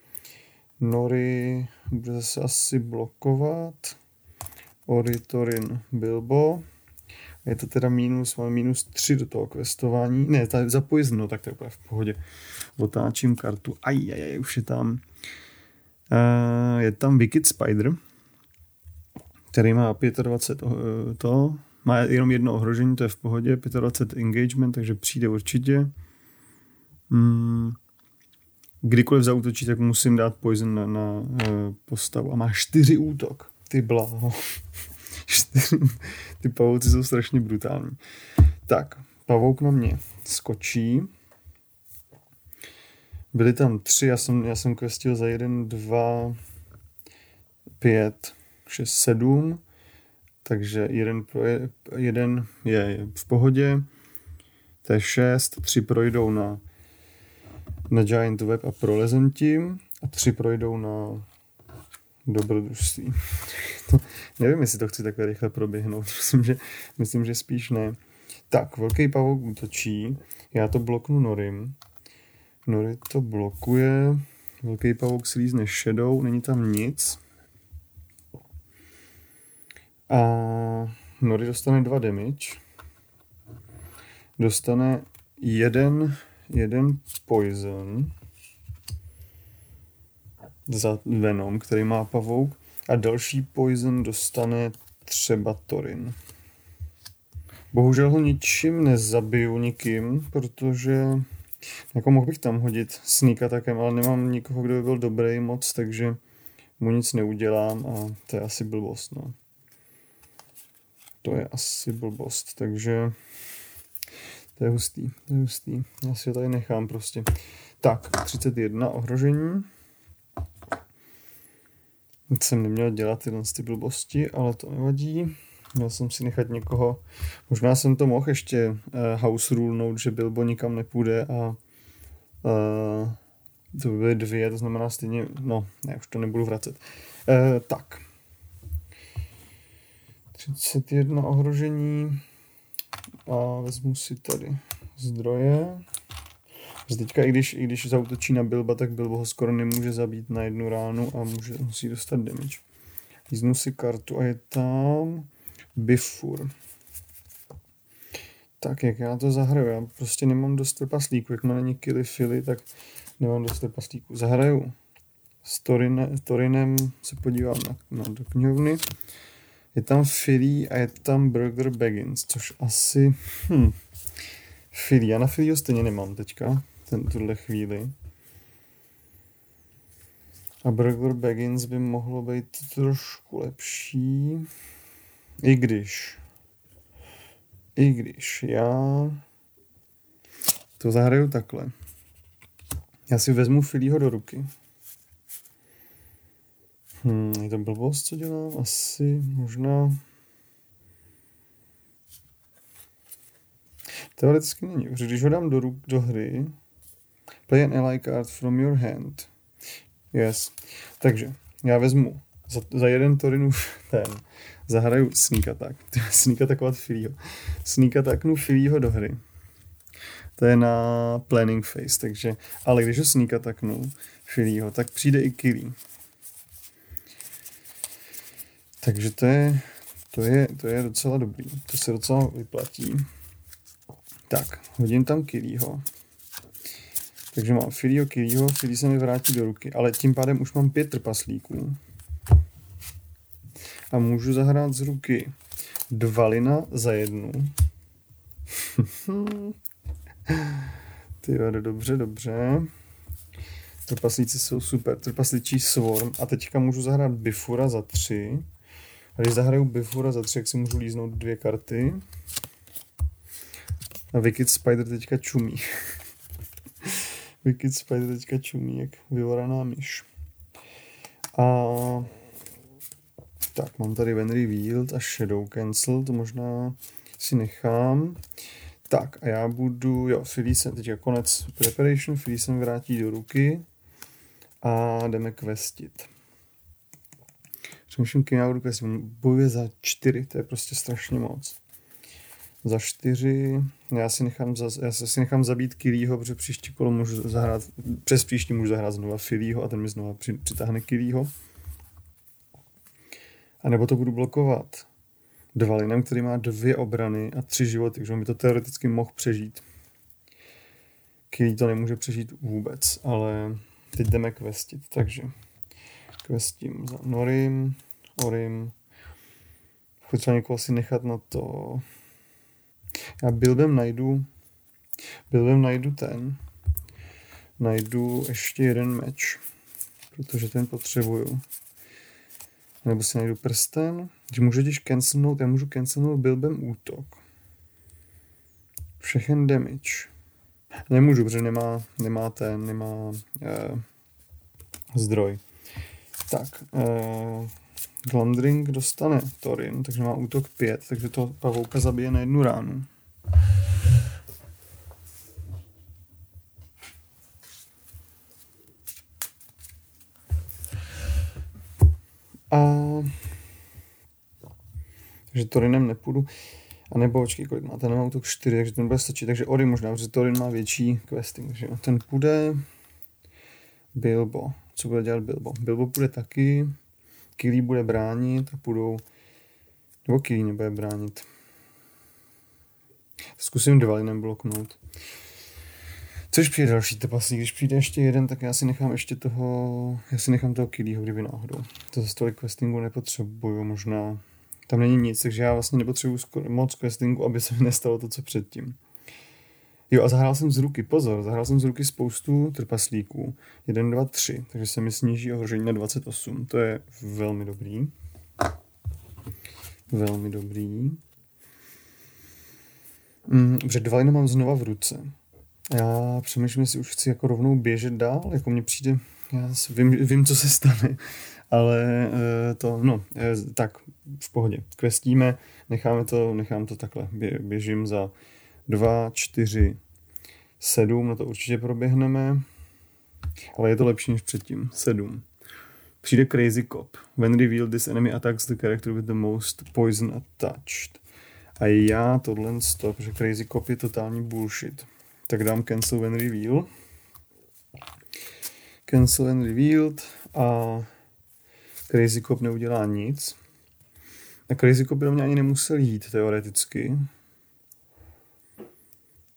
Nory bude zase asi blokovat. Oritorin Bilbo. Je to teda minus, mám minus 3 do toho questování. Ne, tady za poison, no, tak to je úplně v pohodě. Otáčím kartu. Aj, aj, aj, už je tam. Uh, je tam Wicked Spider, který má 25 to, eh, to, má jenom jedno ohrožení, to je v pohodě, 25 engagement, takže přijde určitě. Hmm. Kdykoliv zautočí, tak musím dát poison na, na uh, postavu. A má 4 útok. Ty blaho. Ty pavouci jsou strašně brutální. Tak, pavouk na mě skočí. Byli tam tři, já jsem, já jsem questil za jeden, dva, pět, šest, sedm. Takže jeden, pro je, jeden je, je v pohodě. To je šest, tři projdou na, na Giant Web a prolezem tím a tři projdou na dobrodružství. nevím, jestli to chci takhle rychle proběhnout. Myslím, že, myslím, že spíš ne. Tak, velký pavouk útočí. Já to bloknu Norim. Nori to blokuje. Velký pavouk slízne Shadow. Není tam nic. A Nori dostane dva damage. Dostane jeden, jeden poison za Venom, který má pavouk. A další poison dostane třeba Torin. Bohužel ho ničím nezabiju nikým, protože jako mohl bych tam hodit sneak atakem, ale nemám nikoho, kdo by byl dobrý moc, takže mu nic neudělám a to je asi blbost, no. To je asi blbost, takže to je hustý, to je hustý. Já si ho tady nechám prostě. Tak, 31 ohrožení. Jsem neměl dělat tyhle ty blbosti, ale to nevadí. Měl jsem si nechat někoho, možná jsem to mohl ještě uh, house rulenout, že Bilbo nikam nepůjde a uh, to by byly dvě, to znamená stejně, no, ne, už to nebudu vracet. Uh, tak. 31 ohrožení a vezmu si tady zdroje. Že teďka, i když, i když zautočí na Bilba, tak Bilbo ho skoro nemůže zabít na jednu ránu a může, musí dostat damage. Líznu si kartu a je tam Bifur. Tak, jak já to zahraju? Já prostě nemám dost trpaslíků. Jak má není killy fily, tak nemám dost trpaslíků. Zahraju s Torine, Torinem, se podívám na, na do knihovny. Je tam Philly a je tam Burger Baggins, což asi... Hm, Philly, já na Phillyho stejně nemám teďka tuhle chvíli. A Burger Baggins by mohlo být trošku lepší. I když. I když já to zahraju takhle. Já si vezmu Filího do ruky. Hmm, je to blbost, co dělám? Asi, možná... Teoreticky není, protože když ho dám do, ruk, do hry, play an ally card from your hand. Yes. Takže já vezmu za, za jeden Torinův ten, zahraju Sneak Attack. Sneak Attackovat Filího. Sneak Attacknu Filího do hry. To je na planning phase, takže, ale když ho Sneak Attacknu Filího, tak přijde i Killy. Takže to je, to je, to je docela dobrý. To se docela vyplatí. Tak, hodím tam Killyho. Takže mám Filio Killyho, Filí se mi vrátí do ruky, ale tím pádem už mám pět trpaslíků. A můžu zahrát z ruky dva lina za jednu. Ty jo, dobře, dobře. Trpaslíci jsou super. Trpaslíčí swarm. A teďka můžu zahrát Bifura za tři. A když zahraju Bifura za tři, jak si můžu líznout dvě karty. A Wicked Spider teďka čumí. Wicked Spider teďka čumí, jak vyvoraná myš. A tak, mám tady When Revealed a Shadow Cancel, to možná si nechám. Tak a já budu, jo, Philly jsem, teď konec preparation, jsem vrátí do ruky a jdeme questit. Přemýšlím, kým já budu questit. Bojuje za čtyři, to je prostě strašně moc. Za čtyři, já si nechám, za, já si nechám zabít Kilího, protože příští kolo můžu zahrát, přes příští můžu zahrát znova Filího a ten mi znova při, přitáhne Kilího. A nebo to budu blokovat Dvalinem, který má dvě obrany a tři životy, takže on by to teoreticky mohl přežít. Kilí to nemůže přežít vůbec, ale teď jdeme questit, takže questím za Norim, Orim, Chci třeba někoho si nechat na to. Já Bilbem najdu, Bilbem najdu ten, najdu ještě jeden meč, protože ten potřebuju. Nebo si najdu prsten. Když můžu když cancelnout, já můžu cancelnout bilbem útok. Všechen damage. Nemůžu, protože nemá, nemá ten, nemá eh, zdroj. Tak, eh, Glandring dostane Torin, takže má útok 5, takže to pavouka zabije na jednu ránu. A... Takže Torinem nepůjdu. A nebo počkej, kolik má, ten má útok 4, takže ten bude stačit. Takže Ori možná, protože Torin má větší questing. Takže ten půjde Bilbo. Co bude dělat Bilbo? Bilbo půjde taky, Killy bude bránit a půjdou, nebo Killy nebude bránit. Zkusím Dvalinem bloknout. Což přijde další trpaslík. Když přijde ještě jeden, tak já si nechám ještě toho, já si nechám toho Killyho, kdyby náhodou. To za tolik questingu nepotřebuju, možná. Tam není nic, takže já vlastně nepotřebuju moc questingu, aby se mi nestalo to, co předtím. Jo a zahrál jsem z ruky, pozor, zahrál jsem z ruky spoustu trpaslíků. 1, 2, 3, takže se mi sníží ohrožení na 28. To je velmi dobrý. Velmi dobrý. Mm, dva mám znova v ruce. Já přemýšlím, jestli už chci jako rovnou běžet dál, jako mně přijde, já vím, vím co se stane, ale e, to, no, e, tak, v pohodě. Questíme, necháme to, nechám to takhle, Bě, běžím za 2, 4, 7, no to určitě proběhneme, ale je to lepší než předtím, 7. Přijde Crazy Cop. When revealed, this enemy attacks the character with the most poison attached. A já tohle stop, protože Crazy Cop je totální bullshit tak dám cancel when reveal. Cancel when revealed a Crazy Cop neudělá nic. A Crazy Cop by do mě ani nemusel jít teoreticky.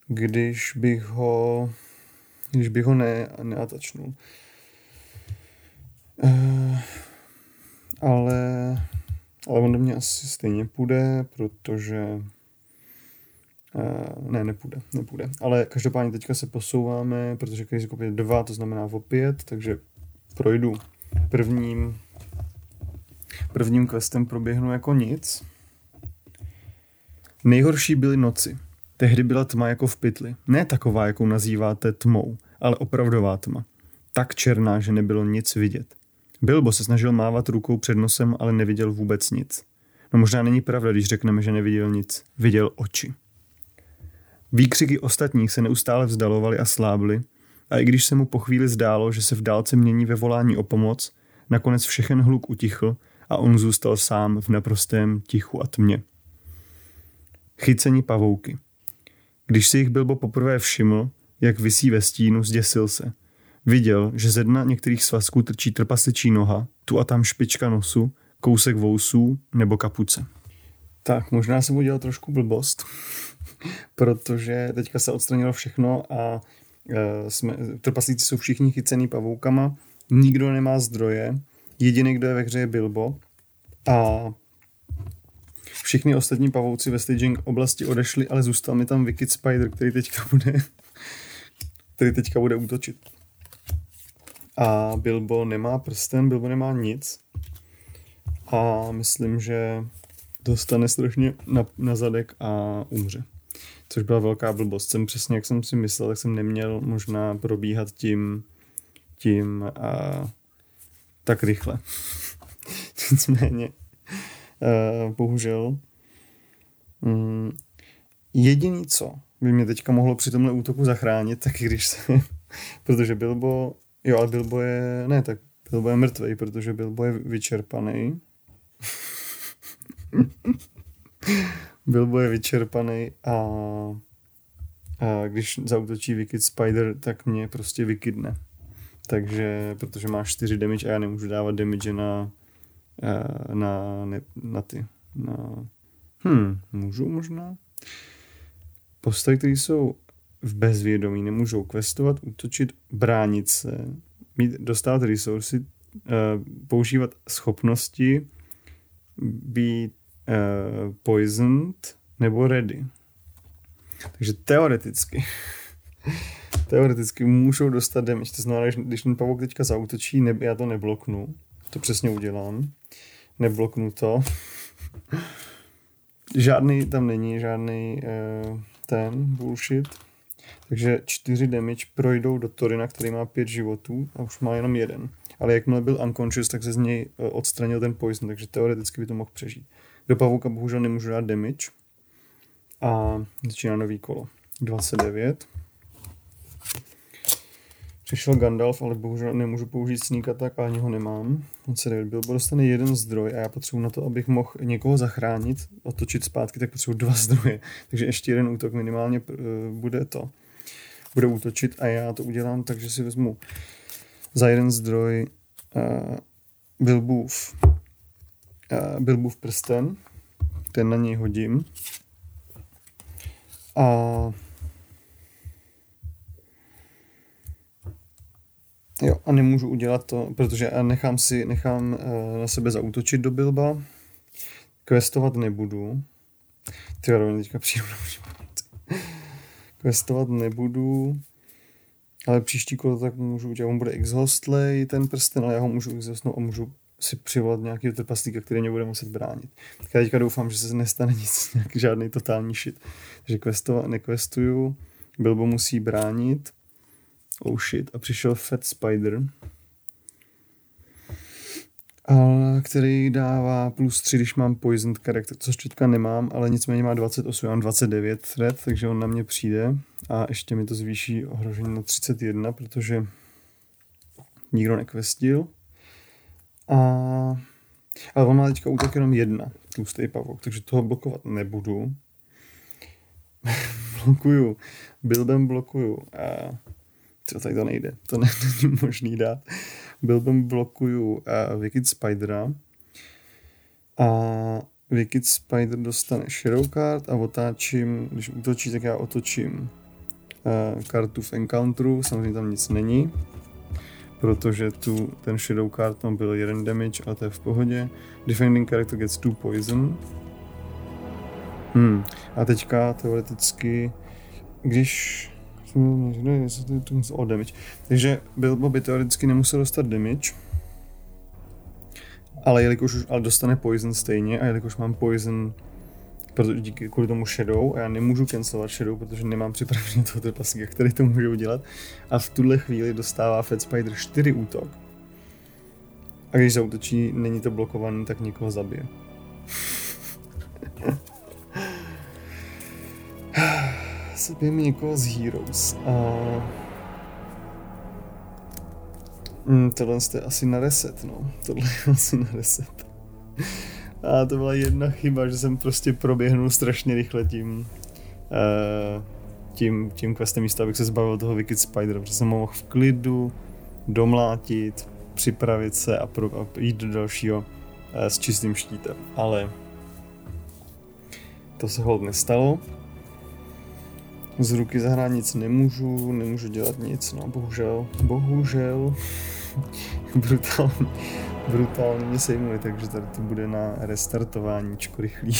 Když bych ho když bych ho ne, neatačnul. Uh, ale, ale on do mě asi stejně půjde, protože Uh, ne, nepůjde, nepůjde. Ale každopádně teďka se posouváme, protože Cop je 2, to znamená o 5, takže projdu prvním prvním questem proběhnu jako nic. Nejhorší byly noci. Tehdy byla tma jako v pytli. Ne taková, jakou nazýváte tmou, ale opravdová tma. Tak černá, že nebylo nic vidět. Bilbo se snažil mávat rukou před nosem, ale neviděl vůbec nic. No možná není pravda, když řekneme, že neviděl nic. Viděl oči. Výkřiky ostatních se neustále vzdalovaly a slábly, a i když se mu po chvíli zdálo, že se v dálce mění ve volání o pomoc, nakonec všechen hluk utichl a on zůstal sám v naprostém tichu a tmě. Chycení pavouky. Když si jich Bilbo poprvé všiml, jak visí ve stínu, zděsil se. Viděl, že ze dna některých svazků trčí trpasličí noha, tu a tam špička nosu, kousek vousů nebo kapuce. Tak, možná jsem udělal trošku blbost, protože teďka se odstranilo všechno a e, jsme, trpaslíci jsou všichni chycený pavoukama, nikdo nemá zdroje, jediný, kdo je ve hře je Bilbo a všichni ostatní pavouci ve staging oblasti odešli, ale zůstal mi tam Wicked Spider, který teďka bude, který teďka bude útočit. A Bilbo nemá prsten, Bilbo nemá nic. A myslím, že dostane strašně na, na zadek a umře. Což byla velká blbost. Jsem přesně, jak jsem si myslel, tak jsem neměl možná probíhat tím, tím a, tak rychle. Nicméně, bohužel, um, jediný, co by mě teďka mohlo při tomhle útoku zachránit, tak když se, protože Bilbo, jo, ale Bilbo je, ne, tak Bilbo je mrtvý, protože Bilbo je vyčerpaný. Bilbo je vyčerpaný a, a když zautočí Wicked Spider, tak mě prostě vykydne. Takže, protože má 4 damage a já nemůžu dávat damage na, eh, na, na, na ty. Na, hm, můžu možná? Postavy, které jsou v bezvědomí, nemůžou questovat, útočit, bránit se, mít, dostávat resursy, uh, používat schopnosti, být uh, poisoned nebo ready. Takže teoreticky teoreticky můžou dostat damage. To znamená, když ten pavouk teďka zautočí, ne, já to nebloknu. To přesně udělám. Nebloknu to. žádný tam není, žádný uh, ten bullshit. Takže čtyři damage projdou do Torina, který má pět životů a už má jenom jeden. Ale jakmile byl unconscious, tak se z něj uh, odstranil ten poison, takže teoreticky by to mohl přežít. Do pavouka bohužel nemůžu dát damage. A začíná nový kolo. 29. Přišel Gandalf, ale bohužel nemůžu použít sneak attack, ani ho nemám. On se Bilbo dostane jeden zdroj a já potřebuji na to, abych mohl někoho zachránit, otočit zpátky, tak potřebuji dva zdroje. Takže ještě jeden útok minimálně uh, bude to. Bude útočit a já to udělám tak, že si vezmu za jeden zdroj uh, Bilbův, uh, Bilbův prsten, ten na něj hodím. A Jo, a nemůžu udělat to, protože nechám si, nechám uh, na sebe zautočit do Bilba. Questovat nebudu. Ty jo, teďka přijdu Questovat nebudu. Ale příští kolo tak můžu udělat, on bude exhaustlej, ten prsten, ale já ho můžu exhaustnout a můžu si přivolat nějaký trpaslíka, který mě bude muset bránit. Tak já teďka doufám, že se nestane nic, nějaký žádný totální shit. Takže questovat nequestuju, Bilbo musí bránit, Oh shit. A přišel Fat Spider, a který dává plus 3, když mám poisoned charakter, což teďka nemám, ale nicméně má 28, mám 29 threat, takže on na mě přijde a ještě mi to zvýší ohrožení na 31, protože nikdo nekvestil. A ale on má teďka útok jenom jedna, tlustý pavouk, takže toho blokovat nebudu. blokuju. Bilbem blokuju. A co, tak to nejde. To není možný dát. Byl bym blokuju uh, Wicked Spidera a Wicked Spider dostane Shadow Card a otáčím, když útočí, tak já otočím uh, kartu v Encounteru, samozřejmě tam nic není, protože tu ten Shadow Card tam byl jeden damage a to je v pohodě. Defending character gets two poison. Hmm. A teďka teoreticky, když o damage. Takže Bilbo by teoreticky nemusel dostat damage, ale jelikož už ale dostane poison stejně a jelikož mám poison protože díky kvůli tomu Shadow a já nemůžu cancelovat Shadow, protože nemám připravený toho trpaslíka, který to může udělat. A v tuhle chvíli dostává Fed Spider 4 útok. A když zautočí, není to blokovaný, tak někoho zabije. Zabijeme někoho z Heroes. A... Mm, tohle je asi na reset, no. Tohle je asi na reset. A to byla jedna chyba, že jsem prostě proběhnul strašně rychle tím, uh, tím, tím questem místo, abych se zbavil toho Wicked Spider, protože jsem mohl v klidu domlátit, připravit se a, pro, a jít do dalšího uh, s čistým štítem. Ale to se hold nestalo. Z ruky zahrát nic nemůžu, nemůžu dělat nic, no bohužel, bohužel. brutální, brutálně mě sejmuli, takže tady to bude na restartováníčko rychlý.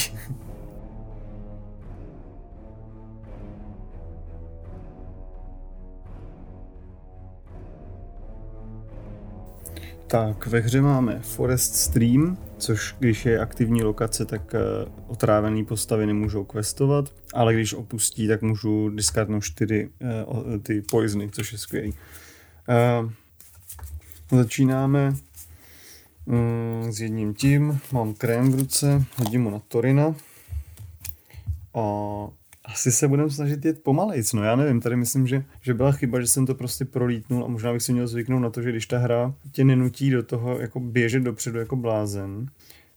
Tak, ve hře máme Forest Stream, což když je aktivní lokace, tak uh, otrávený postavy nemůžou questovat, ale když opustí, tak můžu discardnout čtyři uh, ty poisony, což je skvělý. Uh, Začínáme mm, s jedním tím, mám krém v ruce, hodím mu na Torina a asi se budeme snažit jet pomalejc, no já nevím, tady myslím, že, že byla chyba, že jsem to prostě prolítnul a možná bych si měl zvyknout na to, že když ta hra tě nenutí do toho jako běžet dopředu jako blázen,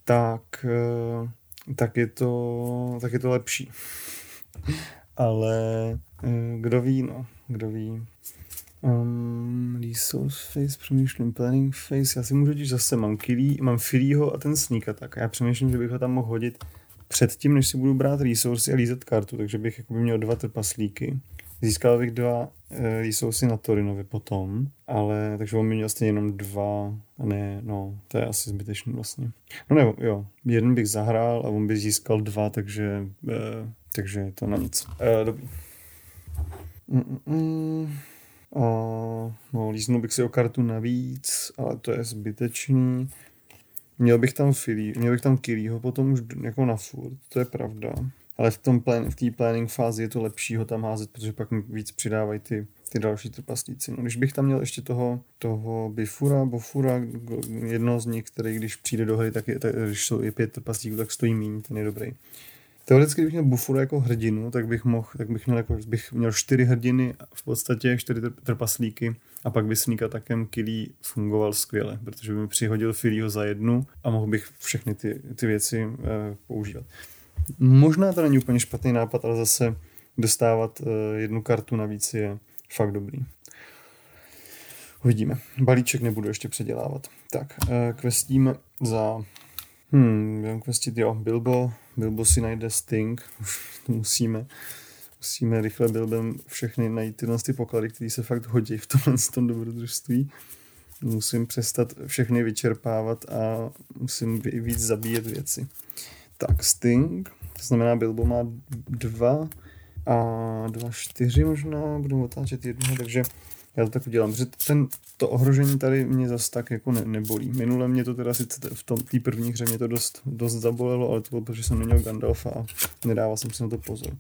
tak, eh, tak, je, to, tak je to lepší. Ale eh, kdo ví, no, kdo ví. Um, resource phase, přemýšlím, planning phase, já si můžu říct zase, mám Killy, mám Filího a ten sneak tak já přemýšlím, že bych ho tam mohl hodit předtím, než si budu brát resource a lízet kartu, takže bych jakoby měl dva trpaslíky. Získal bych dva e, resource na Torinovi potom, ale takže on by měl stejně jenom dva, ne, no, to je asi zbytečný vlastně. No nebo, jo, jeden bych zahrál a on by získal dva, takže, e, takže to na nic. E, dobrý. Mm-mm. A, no, líznul bych si o kartu navíc, ale to je zbytečný. Měl bych tam Philly, měl bych tam Kirýho potom už jako na furt, to je pravda. Ale v tom plan, v té planning fázi je to lepší ho tam házet, protože pak mi víc přidávají ty, ty další trpaslíci. No, když bych tam měl ještě toho, toho Bifura, Bofura, jedno z nich, který když přijde do hry, tak je, tak, když je pět trpaslíků, tak stojí méně, ten je dobrý. Teoreticky, kdybych měl Bufura jako hrdinu, tak bych mohl, tak bych měl, jako, bych měl čtyři hrdiny, v podstatě čtyři trpaslíky a pak by Sneak takem Killy fungoval skvěle, protože by mi přihodil Filího za jednu a mohl bych všechny ty, ty věci uh, používat. Možná to není úplně špatný nápad, ale zase dostávat uh, jednu kartu navíc je fakt dobrý. Uvidíme. Balíček nebudu ještě předělávat. Tak, uh, questíme za... Hmm, budeme questit, jo, Bilbo, Bilbo si najde Sting, musíme. Musíme rychle Bilbem všechny najít tyhle ty poklady, které se fakt hodí v tomhle tom dobrodružství. Musím přestat všechny vyčerpávat a musím víc zabíjet věci. Tak, Sting, to znamená Bilbo má dva a dva, čtyři možná, budu otáčet jednoho, takže já to tak udělám, protože ten, to ohrožení tady mě zas tak jako ne, nebolí. Minule mě to teda sice v tom té první hře mě to dost, dost zabolelo, ale to bylo, protože jsem neměl Gandalfa a nedával jsem si na to pozor.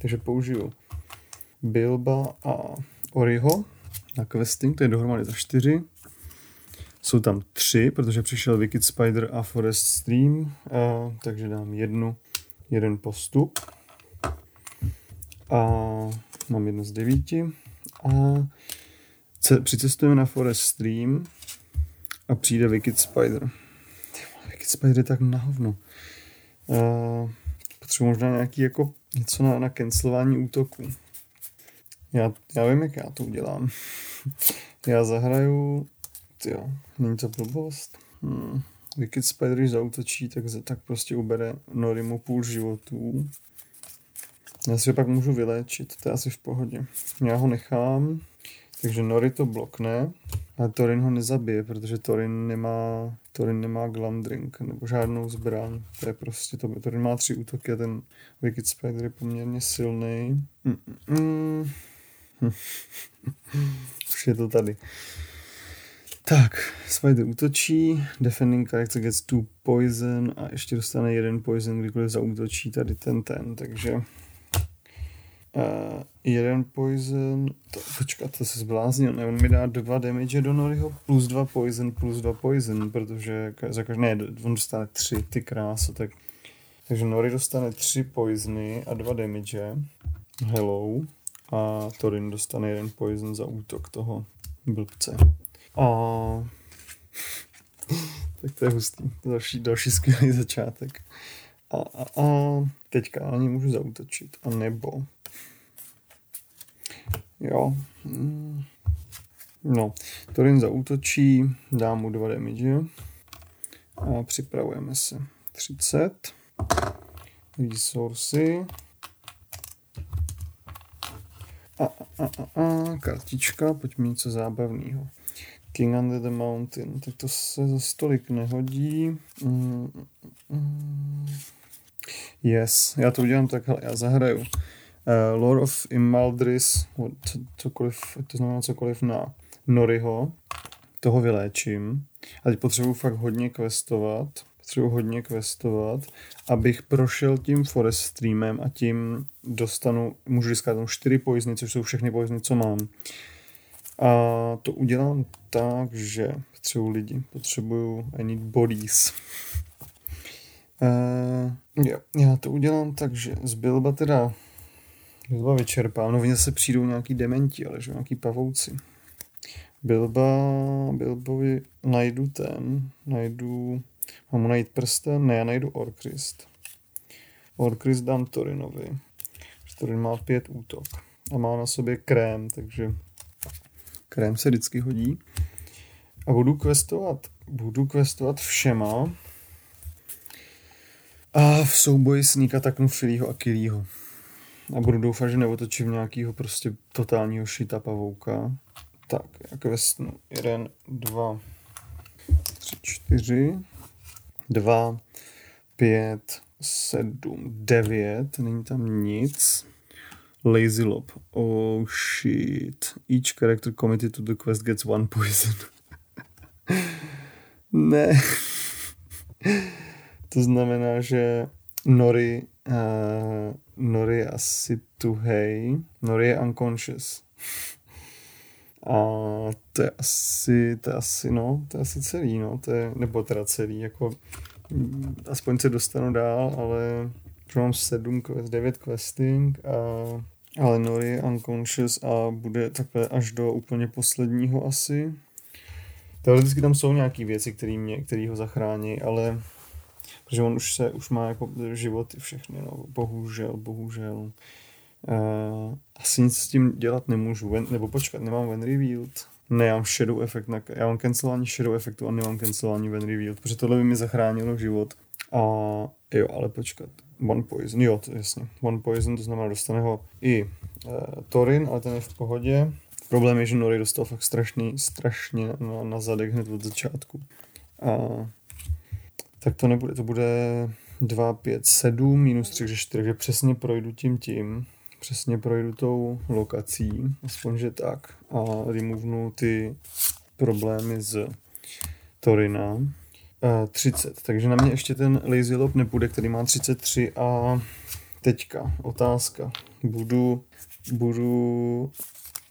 Takže použiju Bilba a Oriho na questing, to je dohromady za čtyři. Jsou tam tři, protože přišel Wicked Spider a Forest Stream, a, takže dám jednu, jeden postup. A mám jedno z devíti. A přicestujeme na Forest Stream a přijde Wicked Spider. Wicked Spider je tak na hovno. Uh, potřebuji možná nějaký jako něco na, na cancelování útoku. Já, já vím, jak já to udělám. já zahraju, jo, není to blbost. Hmm. Wicked Spider, když zautočí, tak, tak prostě ubere Norimu půl životů. Já si ho pak můžu vyléčit, to je asi v pohodě. Já ho nechám, takže Nori to blokne, a Torin ho nezabije, protože Torin nemá, Torin nemá Glamdrink nebo žádnou zbraň. To je prostě to. Torin má tři útoky a ten Wicked Spider je poměrně silný. Už je to tady. Tak, Spider útočí, defending character gets two poison a ještě dostane jeden poison, kdykoliv zaútočí tady ten ten, takže uh, jeden poison, to, počkat, to se zbláznil, ne, on mi dá dva damage do Noriho plus dva poison, plus dva poison, protože za každý, ne, on dostane tři, ty kráso, tak takže Nori dostane tři poisony a dva damage, hello, a Torin dostane jeden poison za útok toho blbce. A... tak to je hustý. Další, další skvělý začátek. A, a, a teďka ani můžu zautočit. A nebo... Jo. Mm. No, Torin zautočí, dám mu dva damage a připravujeme se. 30. Resourcy. A, a, a, a, kartička, pojďme něco zábavného. King Under the Mountain, tak to se za stolik nehodí. Mm, mm. Yes, já to udělám takhle, já zahraju. Uh, Lord of Imaldris, cokoliv, to znamená cokoliv na Noriho, toho vyléčím. A teď potřebuji fakt hodně questovat, potřebuji hodně questovat, abych prošel tím forest streamem a tím dostanu, můžu získat tam čtyři poizny, což jsou všechny poizny, co mám. A to udělám tak, že potřebuji lidi, potřebuju I need bodies. Uh, jo, já to udělám tak, že z Bilba teda Bilba vyčerpám, no oni zase přijdou nějaký dementi, ale že nějaký pavouci. Bilba, Bilbovi najdu ten, najdu, mám mu najít prsten, ne, já najdu Orkrist. Orkrist dám Torinovi. Torin má pět útok a má na sobě krém, takže krém se vždycky hodí. A budu questovat, budu questovat všema. A v souboji sníka taknu Filího a Kilího. A budu doufat, že neotočím nějakýho prostě totálního šita pavouka. Tak, já questnu. Jeden, dva, tři, čtyři, dva, pět, sedm, devět. Není tam nic. Lazy Lob. Oh shit. Each character committed to the quest gets one poison. ne. To znamená, že Nori, uh, Nori je asi tuhej. Nori je unconscious. A to je asi, to je asi, no, to je asi celý, no, to je, nebo teda celý, jako, mm, aspoň se dostanu dál, ale mám sedm quest, devět questing a ale Nori je unconscious a bude takhle až do úplně posledního asi. Teoreticky tam jsou nějaké věci, které mě, který ho zachrání, ale protože on už se, už má jako život všechny, no, bohužel, bohužel. Uh, asi nic s tím dělat nemůžu, Ven, nebo počkat, nemám When Revealed. Ne, já mám Shadow Effect, na, já mám cancelování Shadow Effectu a nemám cancelování When Revealed, protože tohle by mi zachránilo život. A jo, ale počkat, One Poison, jo, to jasně. One Poison, to znamená, dostane ho i uh, Torin, ale ten je v pohodě. Problém je, že Nori dostal fakt strašný, strašně na, na zadek hned od začátku. A tak to nebude, to bude 2, 5, 7, minus 3, 4, takže přesně projdu tím tím, přesně projdu tou lokací, aspoň že tak, a removenu ty problémy z Torina. 30. Takže na mě ještě ten Lazy Lob nepůjde, který má 33 a teďka otázka. Budu, budu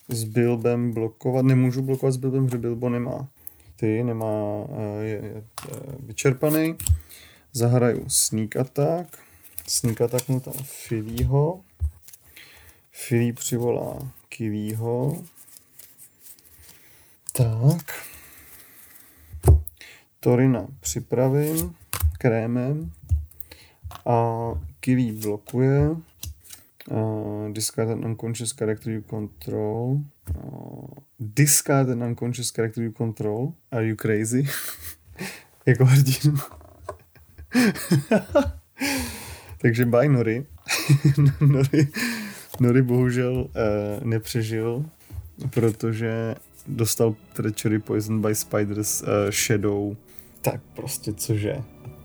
s Bilbem blokovat, nemůžu blokovat s Bilbem, protože Bilbo nemá ty, nemá, eh, je, je, je vyčerpaný. Zahraju Sneak Attack. Sneak Attack mu tam Filího. Filí přivolá Kilího. Tak. Torina připravím krémem a Kiwi blokuje. Uh, discard an unconscious character you control. Uh, discard an unconscious character you control. Are you crazy? jako hrdinu. Takže by Nori. Nori. Nori bohužel uh, nepřežil, protože dostal Treachery Poison by Spiders uh, Shadow tak prostě cože.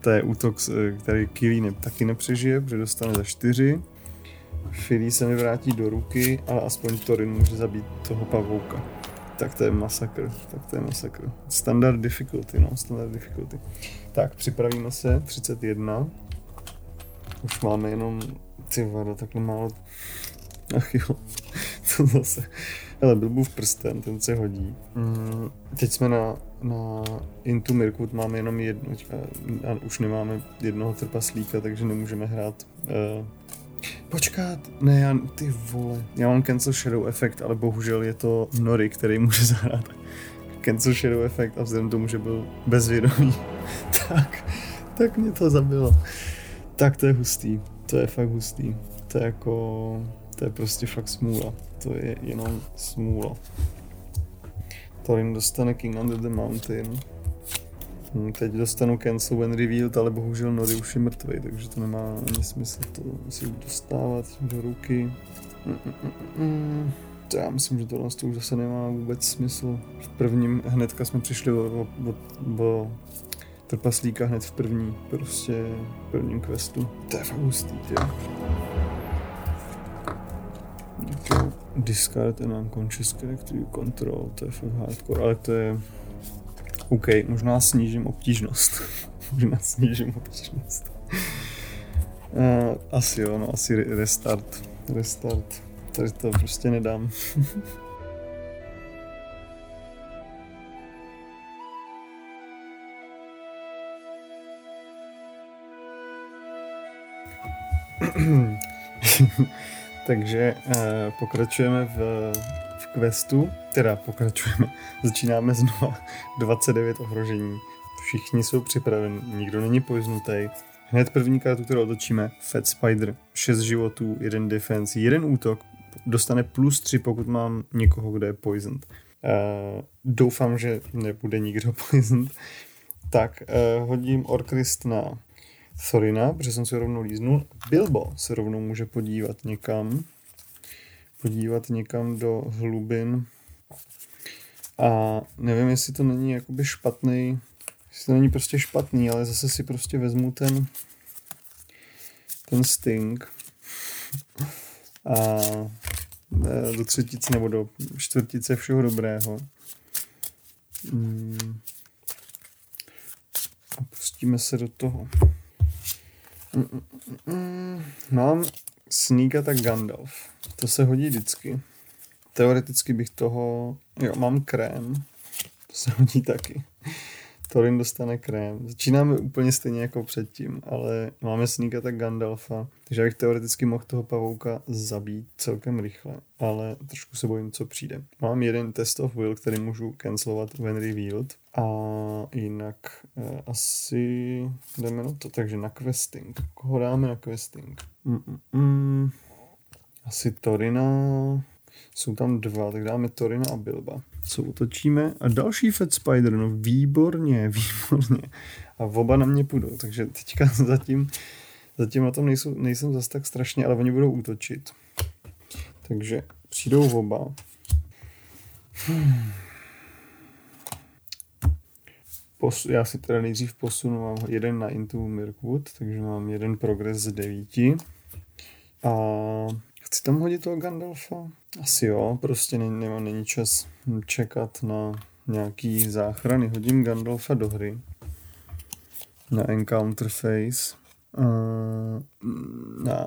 To je útok, který Killy taky nepřežije, protože dostane za čtyři. Philly se mi vrátí do ruky, ale aspoň Torin může zabít toho pavouka. Tak to je masakr, tak to je masakr. Standard difficulty, no, standard difficulty. Tak, připravíme se, 31. Už máme jenom, ty vado, takhle málo, ach jo, to zase, hele, Bilbův prsten, ten se hodí. Mm, teď jsme na, na Into Mirkwood, máme jenom jedno, a, a už nemáme jednoho trpaslíka, takže nemůžeme hrát uh, Počkat, ne, já, ty vole, já mám Cancel Shadow Effect, ale bohužel je to Nori, který může zahrát Cancel Shadow Effect a vzhledem tomu, že byl bezvědomý, tak, tak mě to zabilo. Tak to je hustý, to je fakt hustý, to je jako, to je prostě fakt smůla, to je jenom smůla. Torin dostane King Under the Mountain, Hmm, teď dostanu cancel when revealed, ale bohužel Nori už je mrtvý, takže to nemá ani smysl to si dostávat do ruky. Mm, mm, mm. To já myslím, že tohle to už zase nemá vůbec smysl. V prvním hnedka jsme přišli o, o, o, o trpaslíka hned v první, prostě prvním questu. To je fakt hustý, tě. Discard and unconscious character control, to je fakt hardcore, ale to je OK, možná snížím obtížnost. možná snížím obtížnost. Uh, asi jo, no asi restart. Restart. Tady to prostě nedám. Takže uh, pokračujeme v questu, teda pokračujeme, začínáme znova 29 ohrožení. Všichni jsou připraveni, nikdo není poiznutý. Hned první kartu, kterou otočíme, Fat Spider, 6 životů, 1 defense, 1 útok, dostane plus 3, pokud mám někoho, kdo je poisoned. Uh, doufám, že nebude nikdo poisoned. Tak, uh, hodím Orkrist na Thorina, protože jsem se rovnou líznul. Bilbo se rovnou může podívat někam podívat někam do hlubin a nevím, jestli to není jakoby špatný, jestli to není prostě špatný, ale zase si prostě vezmu ten ten sting a e, do třetice nebo do čtvrtice všeho dobrého. Mm. A pustíme se do toho. Mm, Mám Sneak tak Gandalf. To se hodí vždycky. Teoreticky bych toho... Jo, mám krém. To se hodí taky. Torin dostane krém. Začínáme úplně stejně jako předtím, ale máme tak Gandalfa, takže bych teoreticky mohl toho pavouka zabít celkem rychle, ale trošku se bojím, co přijde. Mám jeden test of will, který můžu cancelovat when revealed a jinak eh, asi jdeme na to, takže na questing. Koho dáme na questing? Mm-mm. Asi Torina, jsou tam dva, tak dáme Torina a Bilba. Co utočíme? A další Fat Spider, no výborně, výborně. A oba na mě půjdou, takže teďka zatím, zatím na tom nejsou, nejsem zas tak strašně, ale oni budou útočit. Takže přijdou oba. Hmm. Pos, já si teda nejdřív posunu, mám jeden na Into Mirkwood, takže mám jeden progres z devíti. A chci tam hodit toho Gandalfa? Asi jo, prostě není, nemá, není čas čekat na nějaký záchrany. Hodím Gandalfa do hry. Na Encounter Phase. Uh, na,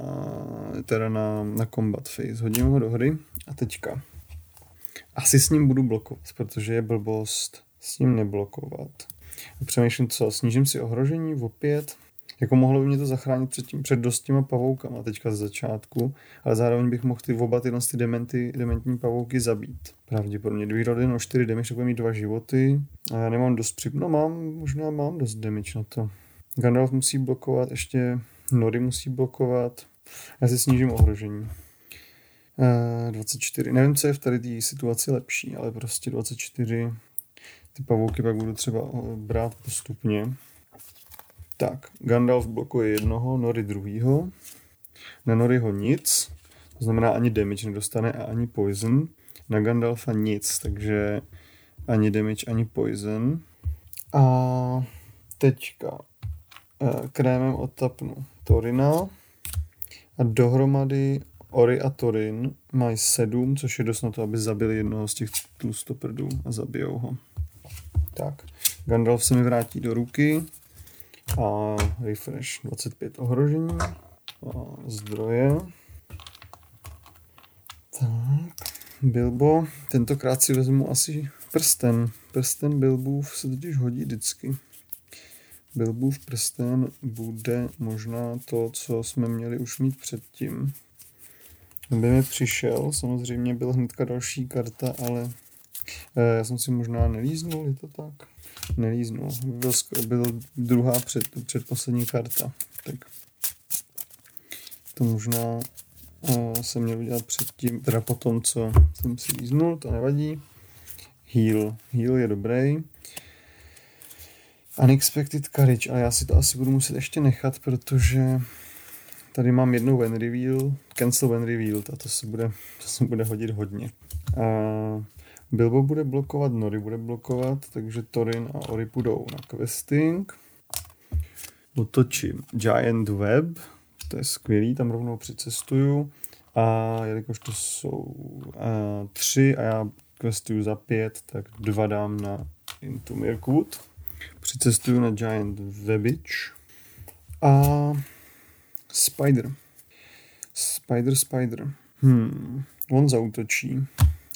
teda na, na Combat Phase. Hodím ho do hry a teďka. Asi s ním budu blokovat, protože je blbost s ním neblokovat. Přemýšlím, co, snížím si ohrožení opět, jako mohlo by mě to zachránit před, tím, před dost těma pavoukama teďka z začátku, ale zároveň bych mohl ty oba tyhle ty dementy, dementní pavouky zabít. Pravděpodobně dvě rody, no čtyři damage, tak mít dva životy a já nemám dost přip... No mám, možná mám dost damage na to. Gandalf musí blokovat, ještě Nori musí blokovat. Já si snížím ohrožení. Uh, 24. Nevím, co je v tady té situaci lepší, ale prostě 24. Ty pavouky pak budu třeba eh, brát postupně. Tak, Gandalf blokuje jednoho, Nori druhýho. Na Noriho nic, to znamená ani damage nedostane a ani poison. Na Gandalfa nic, takže ani damage, ani poison. A teďka eh, krémem odtapnu Torina a dohromady Ori a Torin mají sedm, což je dost na to, aby zabili jednoho z těch tlustoprdů a zabijou ho. Tak, Gandalf se mi vrátí do ruky a refresh 25 ohrožení a zdroje. Tak, Bilbo, tentokrát si vezmu asi prsten. Prsten Bilbův se totiž hodí vždycky. Bilbův prsten bude možná to, co jsme měli už mít předtím. By mi přišel, samozřejmě byl hnedka další karta, ale eh, já jsem si možná nelíznul, je to tak? Nelíznul. Byl, byl druhá před, předposlední karta. Tak to možná uh, jsem měl udělat předtím, teda potom, co jsem si líznul, to nevadí. Heal. Heal je dobrý. Unexpected Courage, ale já si to asi budu muset ještě nechat, protože tady mám jednou When Reveal, Cancel When Reveal, a to se bude, to se bude hodit hodně. A Bilbo bude blokovat, Nori bude blokovat, takže Torin a Ori půjdou na questing. Otočím Giant Web, to je skvělý, tam rovnou přicestuju. A jelikož to jsou uh, tři a já questuju za pět, tak dva dám na Into Mirkwood. Přicestuju na Giant Webbage. A Spider. Spider, Spider. Hmm, on zautočí.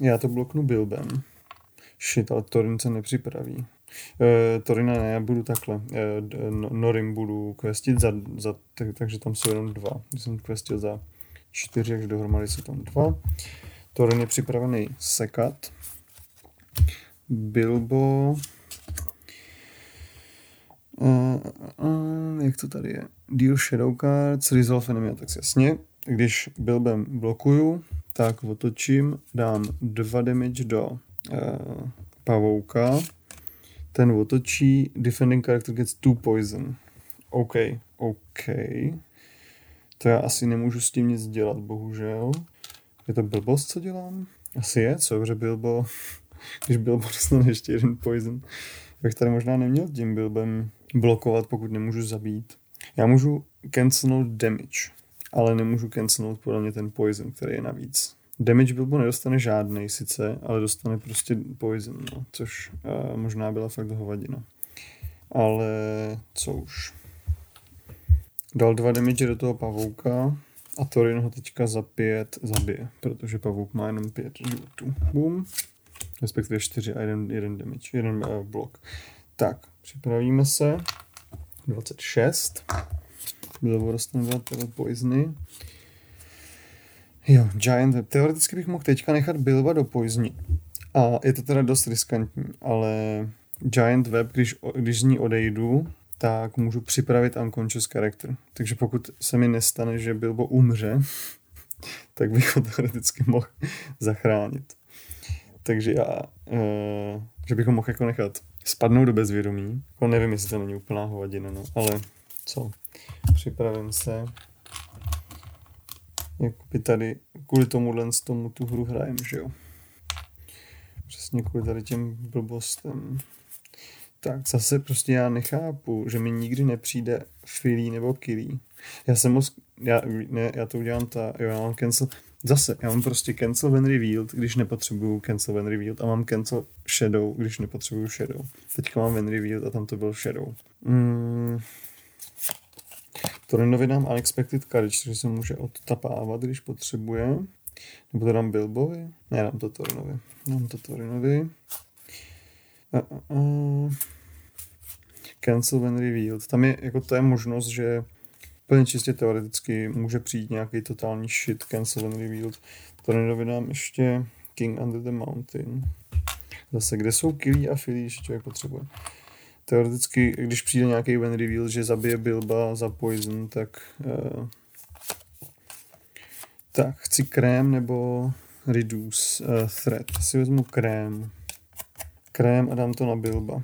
Já to bloknu Bilbem. Shit, ale Torin se nepřipraví. Uh, Torina ne, já budu takhle. Uh, Norim budu questit za, za tak, takže tam jsou jenom dva. Když jsem questil za čtyři, takže dohromady jsou tam dva. Torin je připravený sekat. Bilbo Uh, uh, jak to tady je? Deal Shadow Cards, Resolve Enemy tak jasně. Když Bilbem blokuju, tak otočím, dám dva damage do uh, pavouka. Ten otočí, defending character gets two poison. OK, OK. To já asi nemůžu s tím nic dělat, bohužel. Je to blbost, co dělám? Asi je, co, že Bilbo, když Bilbo dostane ještě jeden poison, bych tady možná neměl tím Bilbem blokovat, pokud nemůžu zabít. Já můžu cancelnout damage, ale nemůžu cancelnout podle mě ten poison, který je navíc. Damage Bilbo nedostane žádný sice, ale dostane prostě poison, no, což uh, možná byla fakt hovadina. Ale co už. Dal dva damage do toho pavouka a Torin ho teďka za pět zabije, protože pavouk má jenom pět životů. Boom. Respektive čtyři a jeden, jeden damage, jeden uh, blok. Tak, připravíme se. 26. Dostane dva poizny. Jo, Giant Web. Teoreticky bych mohl teďka nechat Bilba do poizni. A je to teda dost riskantní, ale Giant Web, když, když z ní odejdu, tak můžu připravit unconscious character. Takže pokud se mi nestane, že Bilbo umře, tak bych ho teoreticky mohl zachránit. Takže já, uh, že bych ho mohl jako nechat spadnout do bezvědomí. Jako nevím, jestli to není úplná hovadina, no, ale co, připravím se. Jakoby tady kvůli tomuhle z tomu tu hru hrajem, že jo. Přesně kvůli tady těm blbostem. Tak zase prostě já nechápu, že mi nikdy nepřijde filí nebo kilí. Já jsem moc, já, ne, já to udělám ta, jo, já mám cancel, Zase, já mám prostě cancel when revealed, když nepotřebuju cancel when revealed a mám cancel shadow, když nepotřebuju shadow. Teďka mám when revealed a tam to byl shadow. Mm. Torinovi dám unexpected courage, takže se může odtapávat, když potřebuje. Nebo to dám Bilbovi? Ne, dám to Torinovi. Dám to Torinovi. Cancel when revealed. Tam je, jako to je možnost, že úplně čistě teoreticky může přijít nějaký totální shit, cancel and revealed. To nedovidám ještě King Under the Mountain. Zase, kde jsou killy a filly, když člověk potřebuje. Teoreticky, když přijde nějaký when reveal, že zabije Bilba za poison, tak uh, tak chci krém nebo reduce uh, threat. Si vezmu krém. Krém a dám to na Bilba.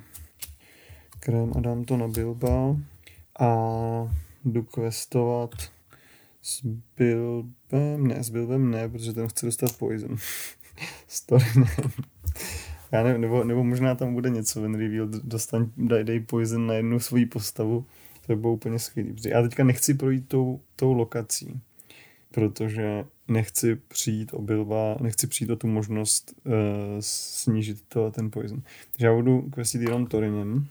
Krém a dám to na Bilba. A jdu questovat s Bilbem, ne, s Bilbem ne, protože ten chce dostat poison. Story ne. Já nevím, nebo, nebo možná tam bude něco, when reveal, dostaň, daj, dej poison na jednu svoji postavu, to by bylo úplně skvělý. Já teďka nechci projít tou, tou lokací, protože nechci přijít o Bilba, nechci přijít o tu možnost uh, snížit to, ten poison. Takže já budu questit jenom Torinem.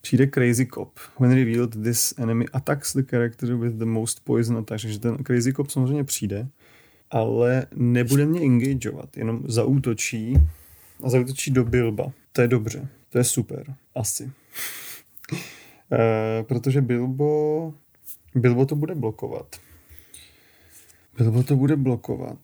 Přijde Crazy Cop. When revealed, this enemy attacks the character with the most poison attack. Takže ten Crazy Cop samozřejmě přijde, ale nebude mě engageovat, jenom zaútočí a zaútočí do Bilba. To je dobře, to je super, asi. uh, protože Bilbo, Bilbo to bude blokovat. Bilbo to bude blokovat.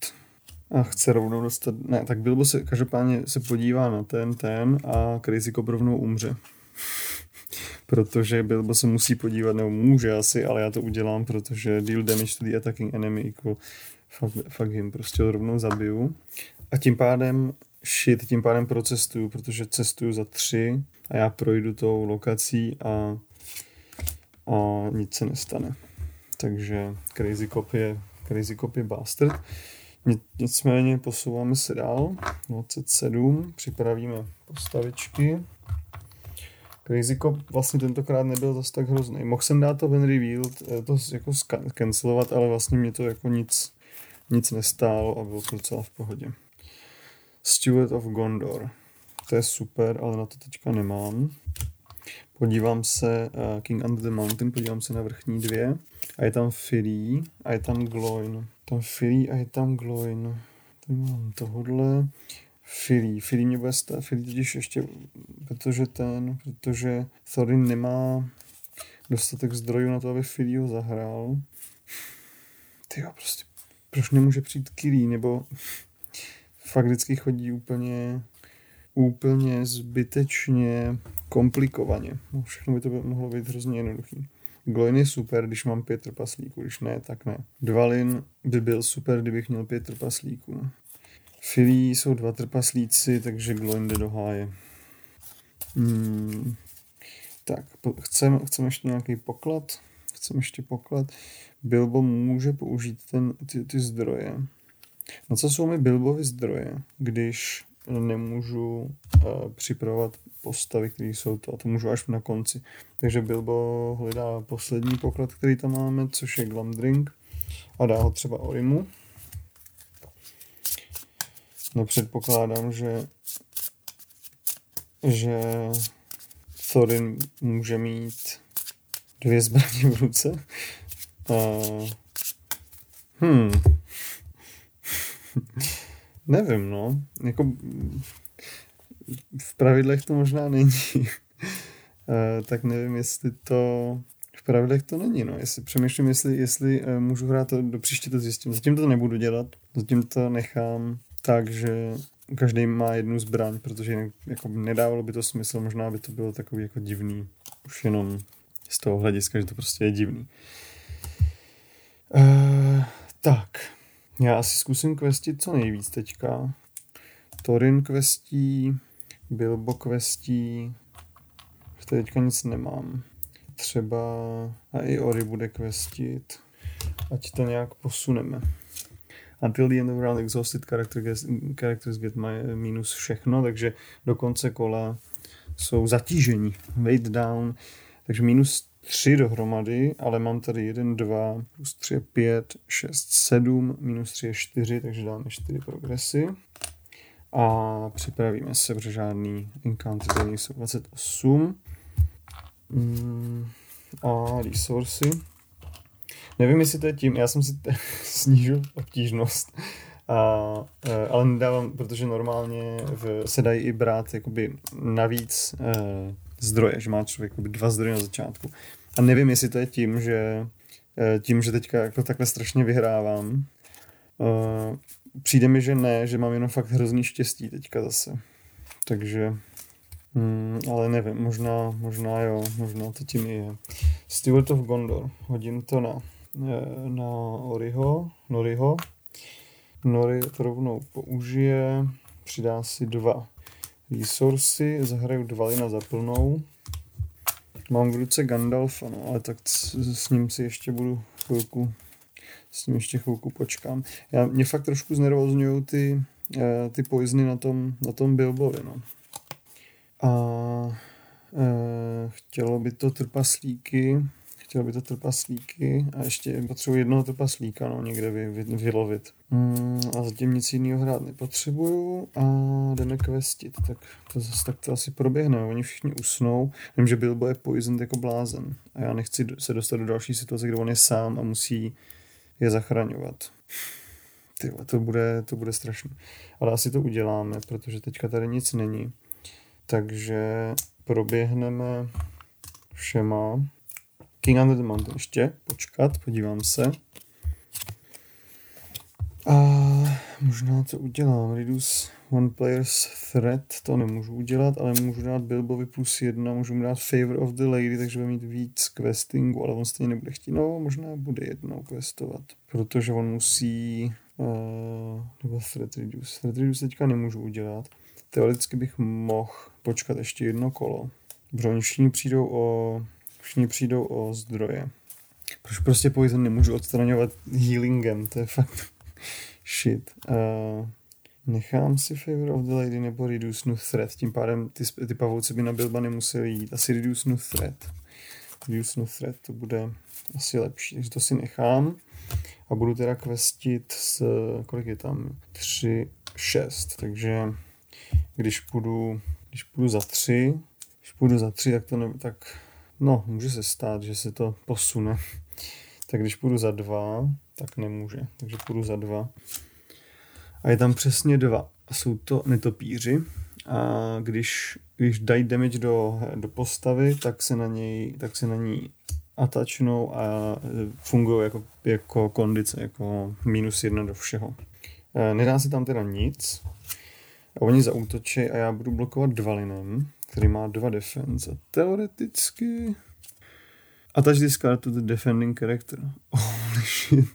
A chce rovnou dostat... Ne, tak Bilbo se každopádně se podívá na ten, ten a Crazy Cop rovnou umře. protože Bilbo se musí podívat, nebo může asi, ale já to udělám, protože deal damage to the attacking enemy equal fuck, fuck him, prostě ho rovnou zabiju. A tím pádem shit, tím pádem procestuju, protože cestuju za tři a já projdu tou lokací a, a nic se nestane. Takže Crazy Cop je, Crazy Cop je bastard. Nicméně posouváme se dál. 27, připravíme postavičky. Crazy Cop vlastně tentokrát nebyl zase tak hrozný. Mohl jsem dát to When Revealed, eh, to jako cancelovat, ale vlastně mě to jako nic, nic nestálo a bylo to docela v pohodě. Steward of Gondor. To je super, ale na to teďka nemám. Podívám se uh, King Under the Mountain, podívám se na vrchní dvě. A je tam Philly a je tam Gloin. Tam Philly a je tam Gloin. Tady mám tohodle. Philly. Philly mě bude stát. Philly totiž ještě, protože ten, protože Thorin nemá dostatek zdrojů na to, aby Philly ho zahrál. Ty prostě, proč nemůže přijít Kiri, nebo fakt vždycky chodí úplně úplně zbytečně komplikovaně. No, všechno by to by mohlo být hrozně jednoduchý. Gloin je super, když mám pět trpaslíků, když ne, tak ne. Dvalin by byl super, kdybych měl pět trpaslíků. Filí jsou dva trpaslíci, takže Gloin jde do háje. Hmm. Tak, chceme, chceme ještě nějaký poklad. Chceme ještě poklad. Bilbo může použít ten, ty, ty zdroje. No co jsou mi Bilbovy zdroje, když nemůžu uh, připravovat postavy, které jsou to, a to můžu až na konci. Takže Bilbo hledá poslední poklad, který tam máme, což je Glamdring a dá ho třeba Orimu. No předpokládám, že že Thorin může mít dvě zbraně v ruce. Uh, hmm. Nevím, no. Jako v pravidlech to možná není. uh, tak nevím, jestli to v pravidlech to není, no. Jestli, přemýšlím, jestli, jestli uh, můžu hrát to, do příště to zjistím. Zatím to nebudu dělat. Zatím to nechám tak, že každý má jednu zbraň, protože jako nedávalo by to smysl, možná by to bylo takový jako divný. Už jenom z toho hlediska, že to prostě je divný. Uh, tak, já asi zkusím questit co nejvíc teďka. Torin questí, Bilbo questí, teďka nic nemám. Třeba a i Ori bude questit, ať to nějak posuneme. Until the end of round exhausted character gets, characters get my minus všechno, takže do konce kola jsou zatížení. Weight down, takže minus 3 dohromady, ale mám tady 1, 2, plus 3 je 5, 6, 7, minus 3 je 4, takže dáme 4 progresy. A připravíme se, protože žádný encounter jsou 28. Mm, a resursy. Nevím, jestli to je tím, já jsem si t- snížil obtížnost, a, e, ale nedávám, protože normálně v, se dají i brát jakoby navíc e, zdroje, že má člověk dva zdroje na začátku. A nevím, jestli to je tím, že e, tím, že teďka jako takhle strašně vyhrávám. E, přijde mi, že ne, že mám jenom fakt hrozný štěstí teďka zase. Takže, hmm, ale nevím, možná, možná jo, možná to tím i je. Steward of Gondor, hodím to na, e, na Oriho, Noriho. Nori to rovnou použije, přidá si dva resursy, zahraju dva na zaplnou. Mám v ruce Gandalfa, no, ale tak s ním si ještě budu chvilku s ním ještě chvilku počkám. Já, mě fakt trošku znervozňují ty, eh, ty poizny na tom, na tom Bilbovi, no. A e, chtělo by to trpaslíky, chtěl by to trpaslíky a ještě potřebuji jednoho trpaslíka, no, někde vy, vy, vylovit. Mm, a zatím nic jiného hrát nepotřebuju a jdeme questit, tak to zase tak to asi proběhne, oni všichni usnou, vím, že Bilbo je poisoned jako blázen a já nechci se dostat do další situace, kde on je sám a musí je zachraňovat. Ty, to bude, to bude strašné. Ale asi to uděláme, protože teďka tady nic není. Takže proběhneme všema. King Under the Mountain ještě, počkat, podívám se. A možná to udělám. Reduce one player's threat, to nemůžu udělat, ale můžu dát Bilbovi plus jedna, můžu mu dát Favor of the Lady, takže bude mít víc questingu, ale on stejně nebude chtít. No, možná bude jednou questovat, protože on musí uh, nebo threat reduce. Threat reduce teďka nemůžu udělat. Teoreticky bych mohl počkat ještě jedno kolo, protože oni všichni přijdou o, všichni přijdou o zdroje. Proč prostě poison nemůžu odstraňovat healingem, to je fakt shit. Uh, nechám si Favor of the Lady nebo Reduce New Threat, tím pádem ty, ty pavouci by na Bilba nemuseli jít. Asi Reduce New Threat. Reduce New Threat, to bude asi lepší, takže to si nechám. A budu teda questit s, kolik je tam? 3, 6, takže když půjdu, když půjdu za 3, když půjdu za 3, tak to ne, tak no, může se stát, že se to posune. Tak když půjdu za 2, tak nemůže, takže půjdu za 2. A je tam přesně dva. Jsou to netopíři. A když, když dají damage do, do postavy, tak se na něj, tak se na ní atačnou a fungují jako, jako kondice, jako minus jedna do všeho. E, nedá se tam teda nic. Oni zautočí a já budu blokovat dvalinem, který má dva defense. A teoreticky... Attach this card to the defending character. Holy shit.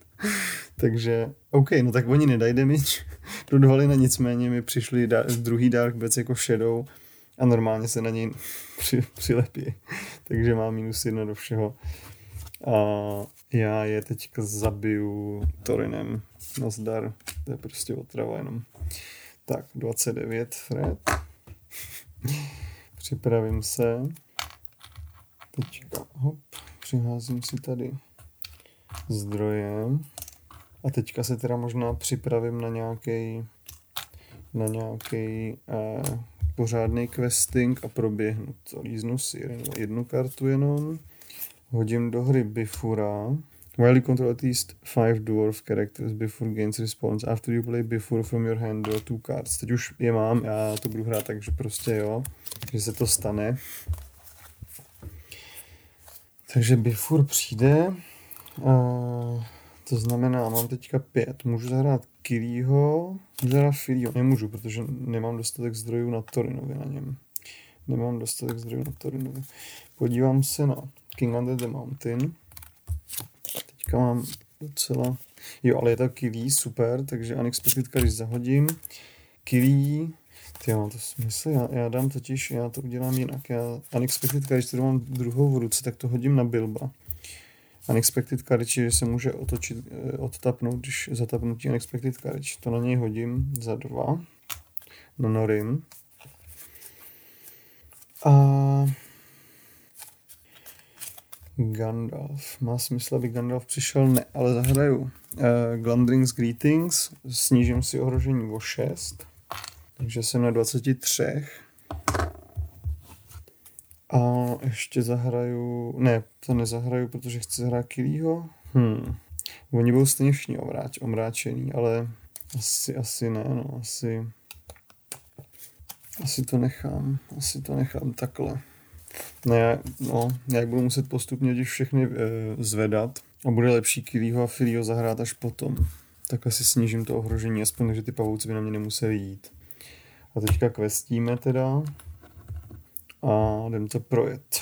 Takže, OK, no tak oni nedají damage do dvalina, nicméně mi přišli da- druhý Dark Bats jako Shadow a normálně se na něj při, přilepí. Takže má minus jedna do všeho. A já je teďka zabiju Torinem. Nazdar. To je prostě otrava jenom. Tak, 29 Fred. Připravím se. Teďka, hop, přiházím si tady zdroje. A teďka se teda možná připravím na nějaký na nějaký eh, pořádný questing a proběhnu to. Líznu si jednu kartu jenom. Hodím do hry Bifura. While you control at least five dwarf characters, Bifur gains response. After you play Bifur from your hand, draw two cards. Teď už je mám, já to budu hrát, takže prostě jo, že se to stane. Takže Bifur přijde. Uh, to znamená, mám teďka pět. Můžu zahrát Kirýho, můžu zahrát Filího. Nemůžu, protože nemám dostatek zdrojů na Torinovi na něm. Nemám dostatek zdrojů na Torinovi. Podívám se na King Under the Mountain. Teďka mám docela... Jo, ale je to Kilí, super, takže Unexpected když zahodím. Kilí, ty mám to smysl, já, já dám totiž, já to udělám jinak. Já Unexpected když to mám druhou v ruce, tak to hodím na Bilba. Unexpected Courage se může otočit, eh, odtapnout, když zatapnutí Unexpected Courage. To na něj hodím za dva. No Norim. A Gandalf. Má smysl, aby Gandalf přišel? Ne, ale zahraju. Uh, Glandrings Greetings. Snížím si ohrožení o 6. Takže jsem na 23. A ještě zahraju, ne, to nezahraju, protože chci zahrát Kilího. Hmm. Oni budou stejně všichni omráč, omráčený, ale asi, asi ne, no, asi, asi to nechám, asi to nechám takhle. Ne, no, jak budu muset postupně těch všechny e, zvedat a bude lepší Kilího a Filího zahrát až potom. Tak asi snížím to ohrožení, aspoň, že ty pavouci by na mě nemuseli jít. A teďka questíme teda a jdem to projet.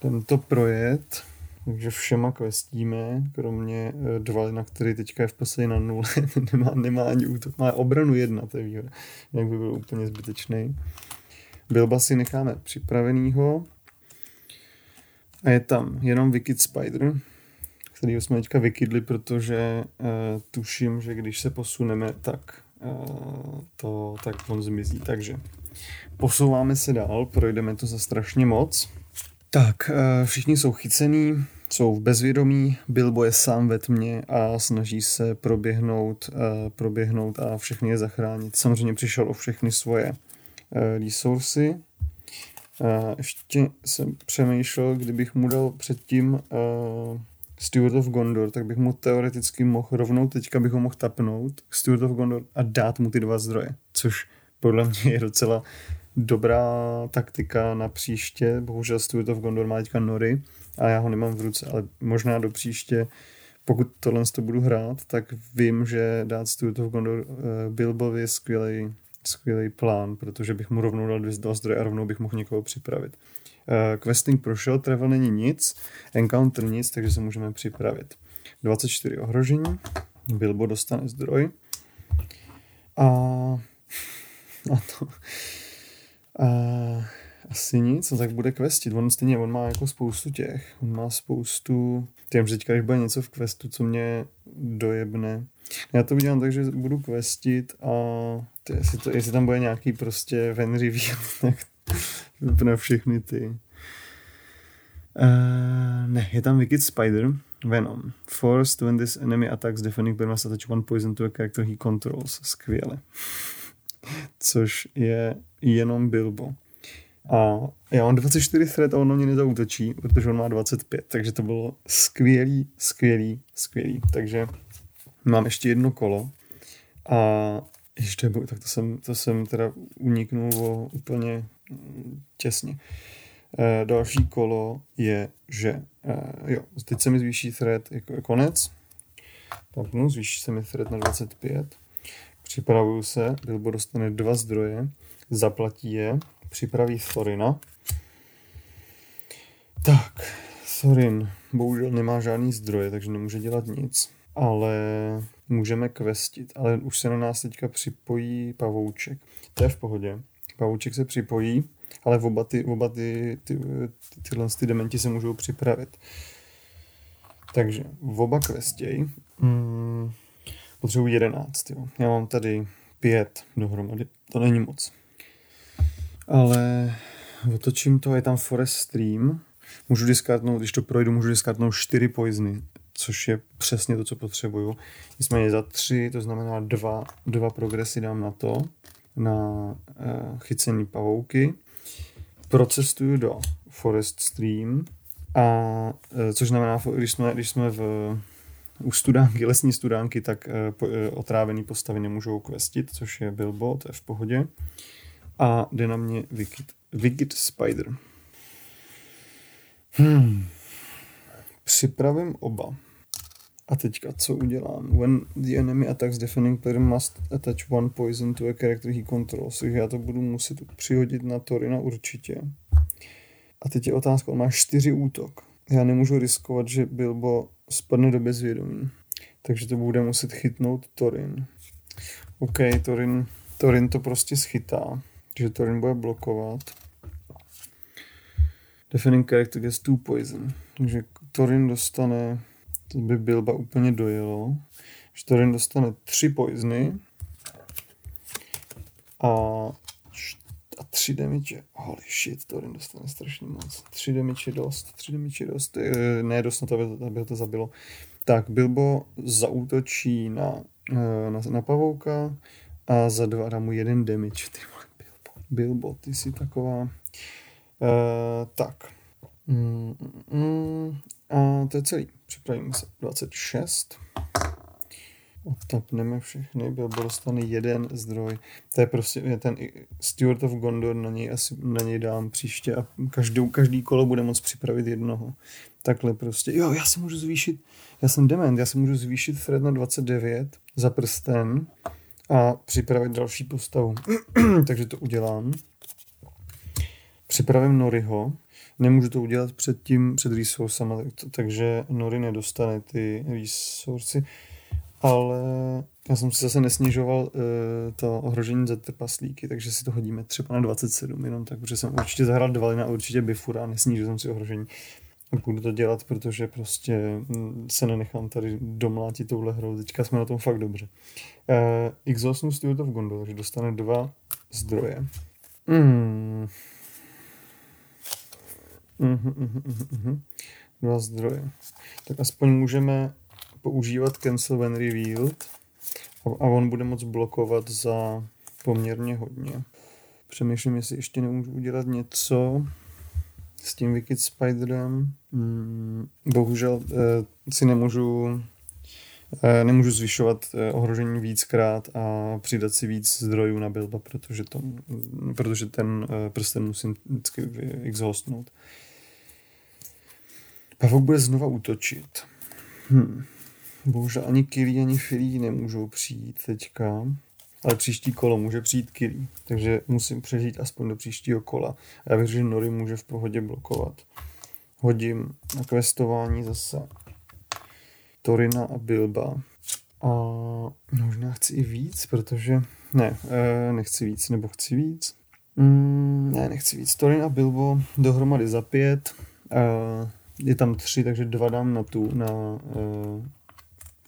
Jdem to projet, takže všema questíme, kromě eh, dva, na který teďka je v poslední na nule, nemá, nemá ani útok, má obranu jedna, to je výhoda, jak by byl úplně zbytečný. Bilba si necháme připravenýho a je tam jenom Wicked Spider, který jsme teďka vykydli, protože uh, tuším, že když se posuneme, tak uh, to tak on zmizí. Takže Posouváme se dál, projdeme to za strašně moc. Tak, uh, všichni jsou chycený, jsou v bezvědomí, Bilbo je sám ve tmě a snaží se proběhnout, uh, proběhnout a všechny je zachránit. Samozřejmě přišel o všechny svoje resursy. Uh, ještě jsem přemýšlel, kdybych mu dal předtím uh, Steward of Gondor, tak bych mu teoreticky mohl rovnou teďka bych ho mohl tapnout Steward of Gondor a dát mu ty dva zdroje, což podle mě je docela dobrá taktika na příště. Bohužel Steward of Gondor má teďka Nory a já ho nemám v ruce, ale možná do příště, pokud tohle to budu hrát, tak vím, že dát Steward of Gondor uh, Bilbovi skvělý, skvělý plán, protože bych mu rovnou dal dva zdroje a rovnou bych mohl někoho připravit. Uh, questing prošel, travel není nic, encounter nic, takže se můžeme připravit. 24 ohrožení, Bilbo dostane zdroj a, a to Uh, asi nic, no tak bude questit. On stejně, on má jako spoustu těch. On má spoustu... Že teďka, když bude něco v questu, co mě dojebne. Já to udělám tak, že budu questit a to, jestli, to, jestli tam bude nějaký prostě reveal, tak vypne všechny ty. Uh, ne, je tam Wicked Spider, Venom. Forced when this enemy attacks defending player must attach one poison to a character he controls. Skvěle. Což je jenom Bilbo. A já mám 24 thread a on na mě nezautočí, protože on má 25, takže to bylo skvělý, skvělý, skvělý. Takže mám ještě jedno kolo a ještě, tak to jsem, to jsem teda uniknul o úplně těsně. E, další kolo je, že e, jo, teď se mi zvýší thread jako konec, tak no, zvýší se mi thread na 25, připravuju se, Bilbo dostane dva zdroje, zaplatí je, připraví Thorina. Tak, Thorin bohužel nemá žádný zdroje, takže nemůže dělat nic, ale můžeme questit, ale už se na nás teďka připojí pavouček. To je v pohodě. Pavouček se připojí, ale oba, ty, oba ty, ty, ty, tyhle ty dementi se můžou připravit. Takže v oba questěj hmm, potřebuji 11. Jo. Já mám tady pět dohromady, to není moc ale otočím to, je tam Forest Stream, můžu diskartnout, když to projdu, můžu diskartnout čtyři poizny, což je přesně to, co potřebuju. Nicméně za tři, to znamená dva, dva progresy dám na to, na uh, chycení pavouky. Procestuju do Forest Stream, a, uh, což znamená, když jsme, když jsme v, u studánky, lesní studánky, tak uh, po, uh, otrávený postavy nemůžou questit, což je Bilbo, to je v pohodě a jde na mě Wicked, Wicked Spider. Hmm. Připravím oba. A teďka, co udělám? When the enemy attacks defending player must attach one poison to a character he controls. Takže já to budu muset přihodit na Torina určitě. A teď je otázka, on má čtyři útok. Já nemůžu riskovat, že Bilbo spadne do bezvědomí. Takže to bude muset chytnout Torin. OK, Torin, Torin to prostě schytá že Torin bude blokovat. Defending character gets two poison. Takže Torin dostane, to by Bilba úplně dojelo, že Torin dostane tři poizny a, a tři damage. Holy shit, Torin dostane strašně moc. Tři damage je dost, tři damage je dost. E, ne dost na to, aby, aby to zabilo. Tak, Bilbo zaútočí na, e, na, na pavouka a za dva dá mu jeden damage. Ty Bilbo, ty jsi taková. Uh, tak. Mm, mm, a to je celý. Připravíme se 26. Otapneme všechny, Bilbo dostane jeden zdroj. To je prostě je ten Steward of Gondor, na něj, asi, na něj dám příště a každou, každý kolo bude moct připravit jednoho. Takhle prostě. Jo, já se můžu zvýšit, já jsem dement, já se můžu zvýšit Fred na 29 za prsten a připravit další postavu. Takže to udělám. Připravím Noriho. Nemůžu to udělat před tím, před resourcema, takže Nori nedostane ty resourcy. Ale já jsem si zase nesnižoval uh, to ohrožení za trpaslíky, takže si to hodíme třeba na 27 jenom tak, protože jsem určitě zahrál Dvalina a určitě Bifura a nesnížil jsem si ohrožení. Budu to dělat, protože prostě mm, se nenechám tady domlátit touhle hrou. Teďka jsme na tom fakt dobře. Uh, Exhaustnu Steward of Gondor, takže dostane dva zdroje. Hmm. Uh-huh, uh-huh, uh-huh. Dva zdroje. Tak aspoň můžeme používat cancel when revealed a, a on bude moc blokovat za poměrně hodně. Přemýšlím, jestli ještě nemůžu udělat něco s tím Wicked Spiderem. Hmm, bohužel eh, si nemůžu eh, nemůžu zvyšovat eh, ohrožení víckrát a přidat si víc zdrojů na Bilba, protože, to, protože ten eh, prsten musím vždycky exhaustnout. Pavouk bude znova útočit. Hm. Bohužel ani Kili, ani Filí nemůžou přijít teďka. Ale příští kolo může přijít Kili, takže musím přežít aspoň do příštího kola. A já věřím, že Nori může v pohodě blokovat. Hodím na questování zase Torina a Bilba. A možná chci i víc, protože... Ne, e, nechci víc, nebo chci víc. Mm, ne, nechci víc. Torin a Bilbo dohromady za pět. E, je tam tři, takže dva dám na tu, na,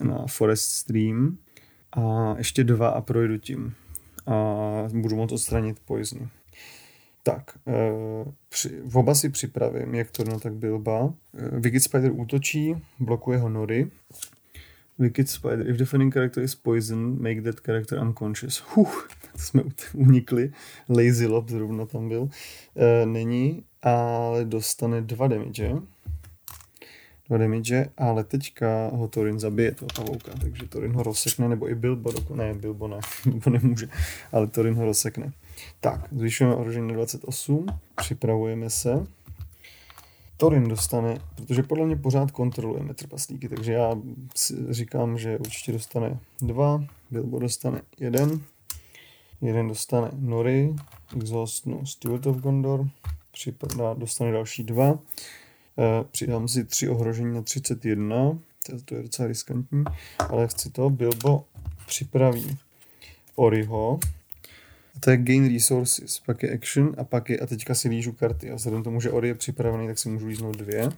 e, na Forest Stream a ještě dva a projdu tím. A budu moct odstranit poizny. Tak, e, při, v oba si připravím, jak to no tak Bilba. E, Wicked Spider útočí, blokuje ho Nori. Wicked Spider, if defending character is poison, make that character unconscious. Huh, to jsme unikli. Lazy Lob zrovna tam byl. E, není, ale dostane dva damage dva damage, ale teďka ho Torin zabije, toho pavouka, takže Torin ho rozsekne, nebo i Bilbo, ne, Bilbo ne, Bilbo nemůže, ale Torin ho rozsekne. Tak, zvyšujeme ohrožení na 28, připravujeme se. Torin dostane, protože podle mě pořád kontrolujeme trpaslíky, takže já říkám, že určitě dostane dva, Bilbo dostane jeden, jeden dostane Nori, Exhaustnu Steward of Gondor, připadá, dostane další dva, Eh, přidám si tři ohrožení na 31, to je docela riskantní, ale chci to. Bilbo připraví Oriho, to je gain resources, pak je action a pak je, a teďka si lížu karty. A vzhledem tomu, že Ori je připravený, tak si můžu líznout dvě.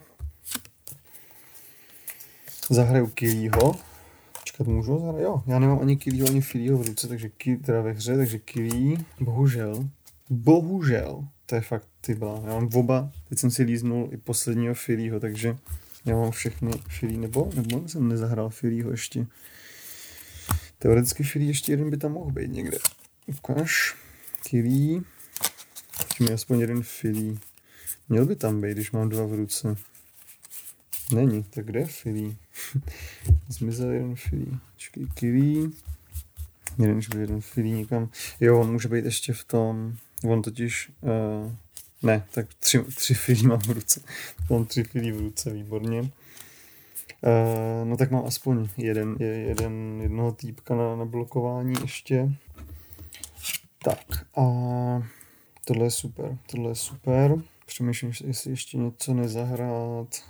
Zahraju Kilího. Počkat, můžu zahrát? Jo, já nemám ani Kilího, ani Filího v ruce, takže Kili, teda ve hře, takže Kilí, bohužel, bohužel, to je fakt ty blá. Já mám oba, teď jsem si líznul i posledního Filího, takže já mám všechny Filí, nebo, nebo jsem nezahrál Filího ještě. Teoreticky Filí ještě jeden by tam mohl být někde. Ukáž. Filí. Tím aspoň jeden Filí. Měl by tam být, když mám dva v ruce. Není, tak kde je Filí? Zmizel jeden Filí. Čekaj, Kilí. Jeden, že jeden Filí někam. Jo, on může být ještě v tom On totiž, uh, ne, tak tři, tři filí mám v ruce. Mám tři filí v ruce, výborně. Uh, no tak mám aspoň jeden, jeden jednoho týpka na, na blokování ještě. Tak a tohle je super, tohle je super. Přemýšlím, jestli ještě něco nezahrát.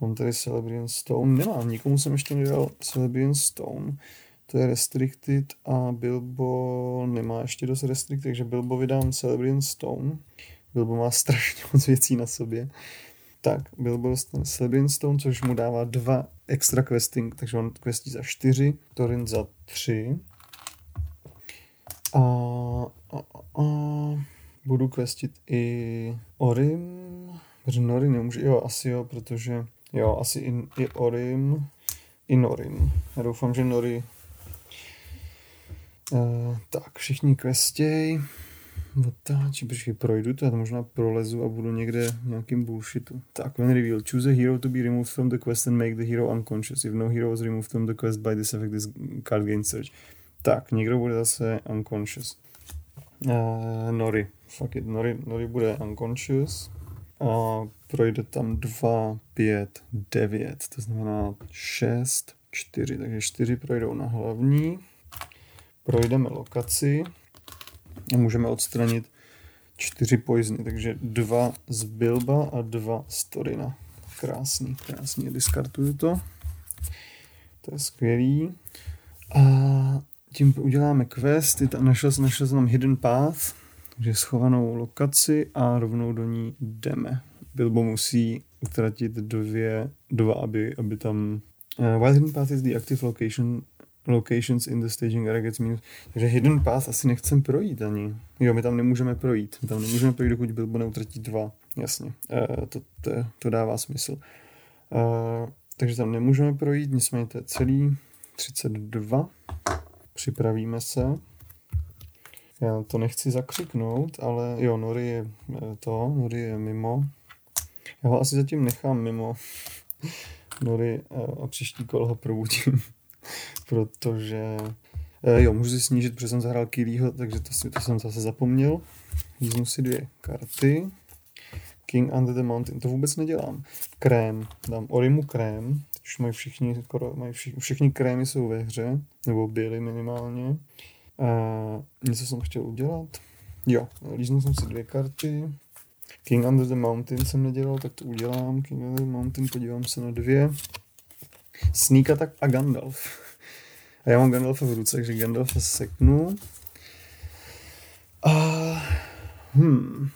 Mám tady Celebrian Stone. Nemám, nikomu jsem ještě nedal Celebrian Stone to je Restricted a Bilbo nemá ještě dost Restricted, takže Bilbo vydám Celebrian Stone. Bilbo má strašně moc věcí na sobě. Tak, Bilbo dostane Celebrian Stone, což mu dává dva extra questing, takže on questí za čtyři, Torin za tři. A, a, a, budu questit i Orim, Nori nemůže, jo, asi jo, protože, jo, asi i, i Orim, i Norin. Já doufám, že Nori Uh, tak, všichni questěj. Otáči, počkej, projdu to, já to možná prolezu a budu někde v nějakým bullshitu. Tak, when reveal, choose a hero to be removed from the quest and make the hero unconscious. If no hero was removed from the quest by this effect, this card gain search. Tak, někdo bude zase unconscious. Uh, Nori, fuck it, Nori, Nori bude unconscious. A projde tam 2, 5, 9, to znamená 6, 4, takže 4 projdou na hlavní projdeme lokaci a můžeme odstranit čtyři poizny, takže dva z Bilba a dva z Torina. Krásný, krásný, diskartuju to. To je skvělý. A tím uděláme quest, tam našel, našel jsem tam Hidden Path, takže schovanou lokaci a rovnou do ní jdeme. Bilbo musí utratit dvě, dva, aby, aby tam... Uh, while Hidden Path is the active location locations in the staging area gets minus. Takže hidden path asi nechcem projít ani. Jo, my tam nemůžeme projít. My tam nemůžeme projít, dokud Bilbo neutratí dva. jasně, uh, to, to, to dává smysl. Uh, takže tam nemůžeme projít, nicméně to je celý 32. Připravíme se. Já to nechci zakřiknout, ale jo, Nori je to, Nori je mimo. Já ho asi zatím nechám mimo. Nori a příští kolo ho probudím, protože jo, můžu si snížit, protože jsem zahrál Kirýho, takže to, to jsem zase zapomněl. Jíznu si dvě karty. King Under the Mountain, to vůbec nedělám. Krém, dám Orimu krém, už mají všichni, skoro, mají všichni, všichni krémy jsou ve hře, nebo byly minimálně. A něco jsem chtěl udělat. Jo, líznul jsem si dvě karty. King Under the Mountain jsem nedělal, tak to udělám. King Under the Mountain, podívám se na dvě. Sneak Attack a Gandalf. A já mám Gandalfa v ruce, takže Gandalfa seknu. A... Hmm.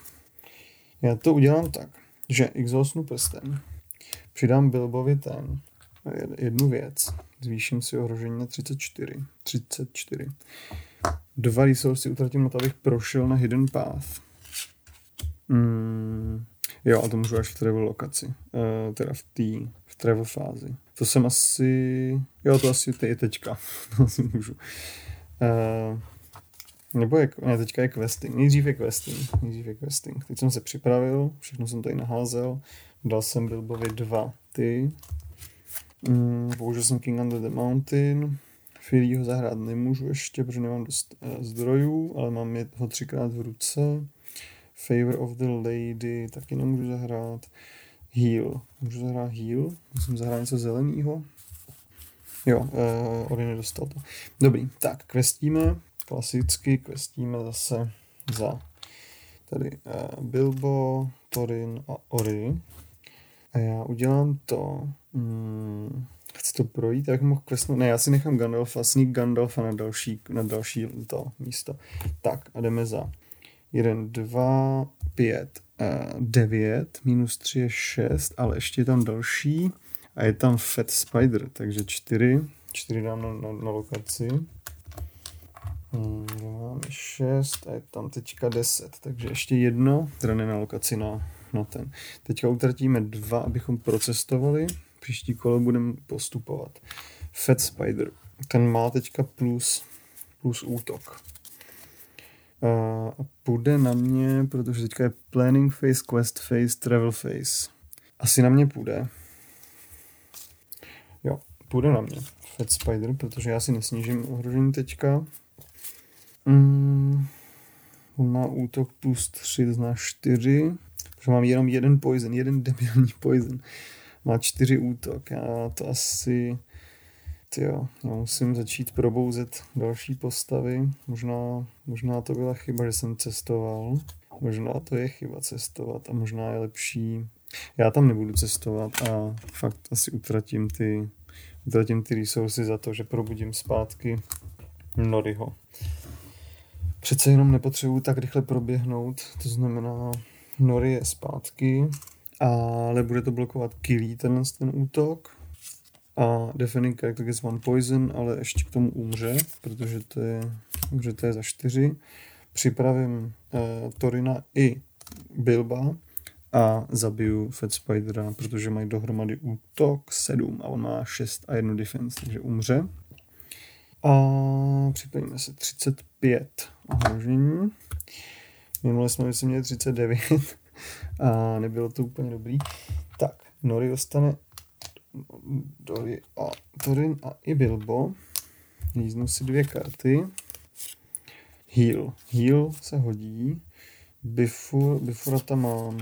Já to udělám tak, že exhaustnu prstem, přidám Bilbovi ten, jednu věc, zvýším si ohrožení na 34. 34. Dva resource utratím na to, abych prošel na Hidden Path. Mm, jo, a to můžu až v travel lokaci. Uh, teda v té, v travel fázi. To jsem asi, jo, to asi je teďka. to asi můžu. Uh, nebo je, ne, teďka je questing. Nejdřív je questing. Nejdřív je questing. Teď jsem se připravil, všechno jsem tady naházel. Dal jsem Bilbovi dva ty. Mm, použil jsem King Under the Mountain. Filí ho zahrát nemůžu ještě, protože nemám dost uh, zdrojů, ale mám je ho třikrát v ruce. Favor of the Lady taky nemůžu zahrát. Heal. Můžu zahrát Heal? Musím zahrát něco zeleného. Jo, uh, Ori nedostal to. Dobrý, tak, questíme klasicky questíme zase za tady uh, Bilbo, Torin a Ori. A já udělám to, hmm, chci to projít, jak mohl questnout, ne, já si nechám Gandalfa, sneak Gandalfa na další, na další to místo. Tak a jdeme za 1, 2, 5, 9, minus 3 je 6, ale ještě je tam další a je tam Fat Spider, takže 4, 4 dám na, na, na lokaci. Hmm, máme 6 a je tam teďka 10, takže ještě jedno, teda ne na lokaci na, na ten. Teďka utratíme dva, abychom procestovali, příští kolo budeme postupovat. Fat Spider, ten má teďka plus, plus útok. A půjde na mě, protože teďka je planning phase, quest phase, travel phase. Asi na mě půjde. Jo, půjde na mě. Fat Spider, protože já si nesnížím ohrožení teďka. Mm, on má útok plus 3, to znamená 4. Protože mám jenom jeden poison, jeden debilní poison. Má 4 útok. Já to asi... Jo, já musím začít probouzet další postavy. Možná, možná to byla chyba, že jsem cestoval. Možná to je chyba cestovat a možná je lepší... Já tam nebudu cestovat a fakt asi utratím ty, utratím ty resursy za to, že probudím zpátky Noriho přece jenom nepotřebuji tak rychle proběhnout, to znamená Nori je zpátky, ale bude to blokovat Killy tenhle ten útok a Defending Character gets one poison, ale ještě k tomu umře, protože to je, že to je za čtyři. Připravím uh, Torina i Bilba a zabiju Fat Spidera, protože mají dohromady útok 7 a on má 6 a jednu defense, takže umře. A připravíme se 35 ohrožení. Minule jsme myslím měli 39 a nebylo to úplně dobrý. Tak, Nori dostane Dory a Torin a i Bilbo. Líznu si dvě karty. Heal. Heal se hodí. Bifur, Bifura tam mám.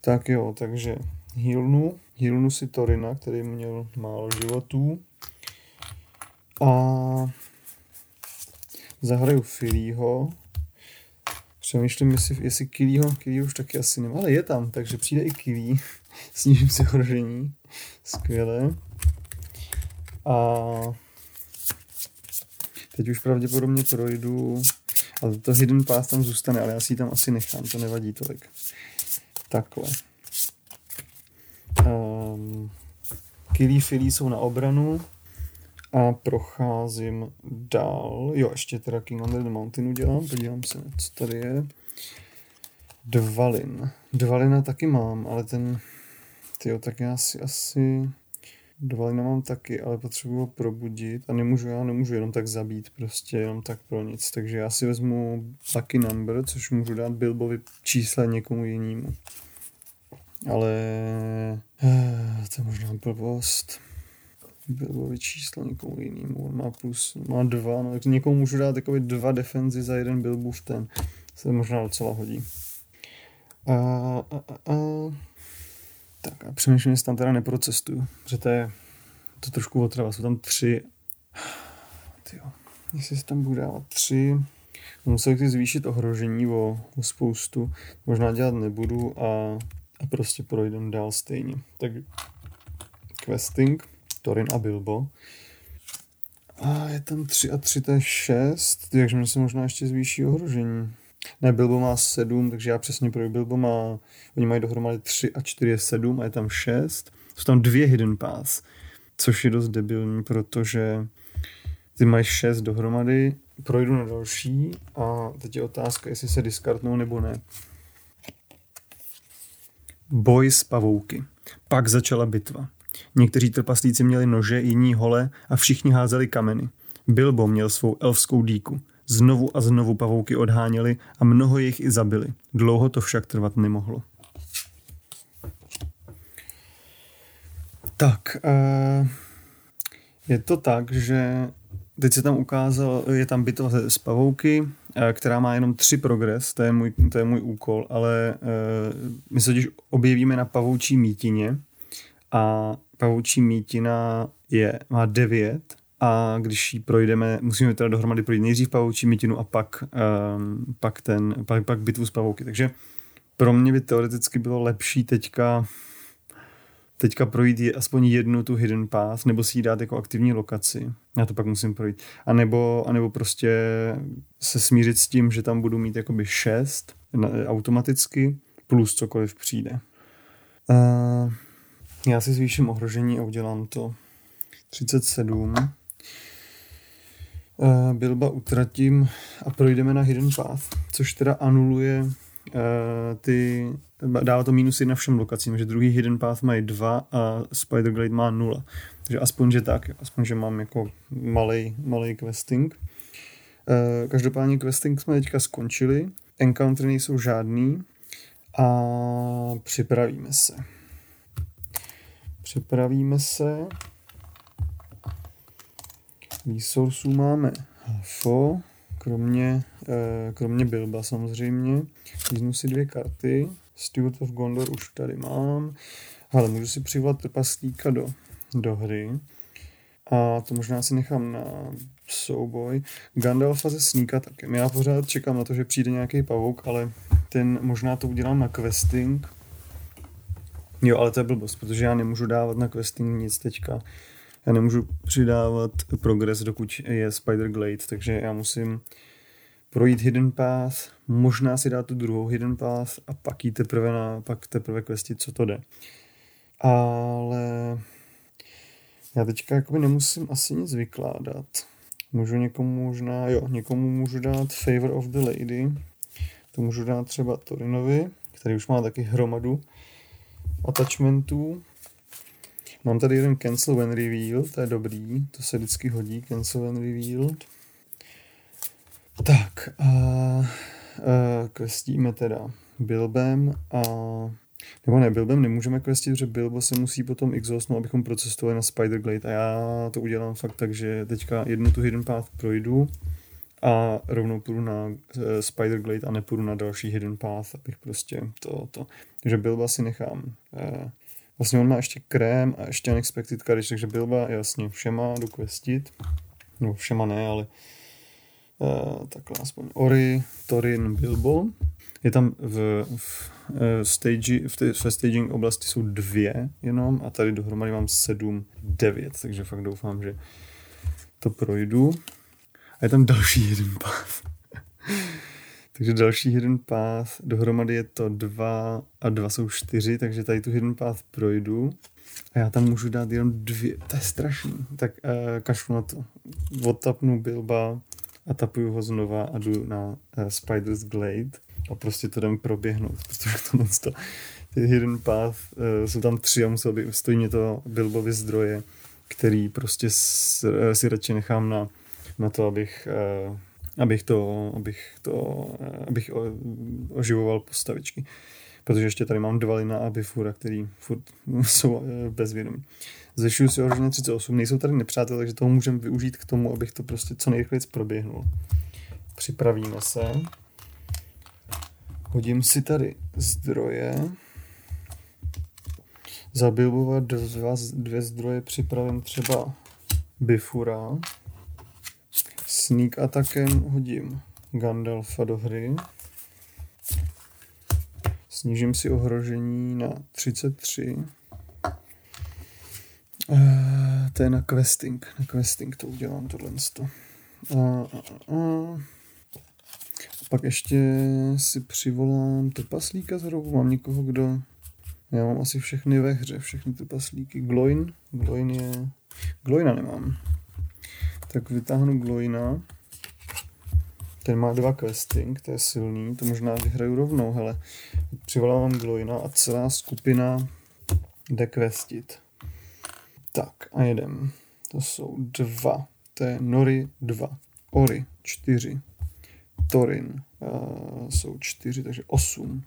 Tak jo, takže healnu. Healnu si Torina, který měl málo životů. A zahraju Filího. Přemýšlím, jestli, jestli Kilího, Kilího už taky asi nemá, ale je tam, takže přijde i Kilí. Snížím si ohrožení. Skvěle. A teď už pravděpodobně projdu, ale to Hidden Path tam zůstane, ale já si ji tam asi nechám, to nevadí tolik. Takhle. Um, Kilí, Filí jsou na obranu. A procházím dál. Jo, ještě teda King Under the Mountain udělám. Podívám se, co tady je. Dvalin. Dvalina taky mám, ale ten, tyjo, tak já si asi, Dvalina mám taky, ale potřebuji ho probudit a nemůžu, já nemůžu jenom tak zabít, prostě jenom tak pro nic. Takže já si vezmu Lucky Number, což můžu dát Bilbovi čísle někomu jinému. Ale eh, to je možná blbost. Bilbovi číslo někomu jinému. On má plus, má dva, no, tak někomu můžu dát takový dva defenzy za jeden Bilbův ten. Se možná docela hodí. A, a, a. Tak a přemýšlím, jestli tam teda neprocestuju, protože to je to trošku otrava. Jsou tam tři, tyjo, jestli se tam budu dávat tři, musel bych zvýšit ohrožení o, o spoustu, možná dělat nebudu a, a prostě projdem dál stejně. Tak questing, Torin a Bilbo. A je tam 3 a 3, to je 6, takže mě se možná ještě zvýší ohrožení. Ne, Bilbo má 7, takže já přesně projdu. Bilbo má, oni mají dohromady 3 a 4 je 7 a je tam 6. Jsou tam dvě hidden paths, což je dost debilní, protože ty mají 6 dohromady, projdu na další a teď je otázka, jestli se diskartnou nebo ne. Boj s pavouky. Pak začala bitva. Někteří trpaslíci měli nože, jiní hole a všichni házeli kameny. Bilbo měl svou elfskou díku. Znovu a znovu pavouky odháněli a mnoho jich i zabili. Dlouho to však trvat nemohlo. Tak, uh, je to tak, že teď se tam ukázal, je tam bitva z pavouky, eh, která má jenom tři progres, to je můj, to je můj úkol, ale uh, my se totiž objevíme na pavoučí mítině a pavoučí mítina je, má devět a když ji projdeme, musíme teda dohromady projít nejdřív pavoučí mítinu a pak, um, pak, ten, pak, pak bitvu s pavouky. Takže pro mě by teoreticky bylo lepší teďka teďka projít je, aspoň jednu tu hidden path, nebo si ji dát jako aktivní lokaci. Já to pak musím projít. A nebo, a nebo prostě se smířit s tím, že tam budu mít jakoby šest na, automaticky, plus cokoliv přijde. Uh, já si zvýším ohrožení a udělám to 37. Uh, Bilba utratím a projdeme na Hidden Path, což teda anuluje uh, ty, dává to minus jedna všem lokacím, že druhý Hidden Path mají dva a Spider Glade má nula. Takže aspoň, že tak, aspoň, že mám jako malý malej questing. Uh, každopádně questing jsme teďka skončili, encountery nejsou žádný a připravíme se. Připravíme se Resourceů máme Hafo, kromě, eh, kromě Bilba samozřejmě. Vezmu si dvě karty. Steward of Gondor už tady mám. Ale můžu si přivolat trpaslíka do, do hry. A to možná si nechám na souboj. Gandalfa ze sníka taky. Já pořád čekám na to, že přijde nějaký pavouk, ale ten možná to udělám na questing. Jo, ale to je blbost, protože já nemůžu dávat na questing nic teďka já nemůžu přidávat progres, dokud je Spider Glade, takže já musím projít Hidden Path, možná si dát tu druhou Hidden Path a pak jít teprve na, pak teprve questit, co to jde. Ale já teďka jakoby nemusím asi nic vykládat. Můžu někomu možná, jo, někomu můžu dát Favor of the Lady. To můžu dát třeba Torinovi, který už má taky hromadu attachmentů. Mám tady jeden cancel when revealed, to je dobrý, to se vždycky hodí, cancel when revealed. Tak, a, a questíme teda Bilbem a nebo ne, Bilbem nemůžeme questit, protože Bilbo se musí potom exhaustnout, abychom procestovali na Spider Glade a já to udělám fakt tak, že teďka jednu tu Hidden Path projdu a rovnou půjdu na uh, Spider Glade a nepůjdu na další Hidden Path, abych prostě to, to, takže Bilba si nechám uh, Vlastně on má ještě krém a ještě unexpected courage, takže Bilba jasně všema jdu questit. No všema ne, ale uh, takhle aspoň Ori, Torin, Bilbo. Je tam v, v, stage, v té v staging oblasti jsou dvě jenom a tady dohromady mám sedm, devět, takže fakt doufám, že to projdu. A je tam další jeden path. Takže další Hidden Path, dohromady je to dva a dva jsou čtyři, takže tady tu Hidden Path projdu. A já tam můžu dát jenom dvě, to je strašný. Tak uh, kašlu na to. Odtapnu Bilba a tapuju ho znova a jdu na uh, Spider's Glade. a prostě to jdem proběhnout, protože to, ty hidden path, uh, jsou tam tři a musel by, stojí mě to Bilbovi zdroje, který prostě s, uh, si radši nechám na, na to, abych, uh, abych to, abych to, uh, abych oživoval postavičky. Protože ještě tady mám dva lina a bifura, který furt jsou uh, bezvědomí. Zvyšuju si ohrožení 38, nejsou tady nepřátelé, takže toho můžeme využít k tomu, abych to prostě co nejrychleji proběhnul. Připravíme se. Hodím si tady zdroje. Za Bilbova dva, dvě zdroje připravím třeba Bifura. Sneak atakem hodím Gandalfa do hry. Snížím si ohrožení na 33. Uh, to je na questing. Na questing to udělám tohle. Uh, uh, uh. Pak ještě si přivolám trpaslíka z hrobu. Mám někoho, kdo... Já mám asi všechny ve hře, všechny trpaslíky. Gloin. Gloin je... Gloina nemám. Tak vytáhnu Gloina. Ten má dva questing, to je silný, to možná vyhraju rovnou, hele. Přivolávám Gloina a celá skupina jde questit. Tak a jedem. To jsou dva. To je Nori 2. Ori 4. Torin uh, jsou 4, takže 8.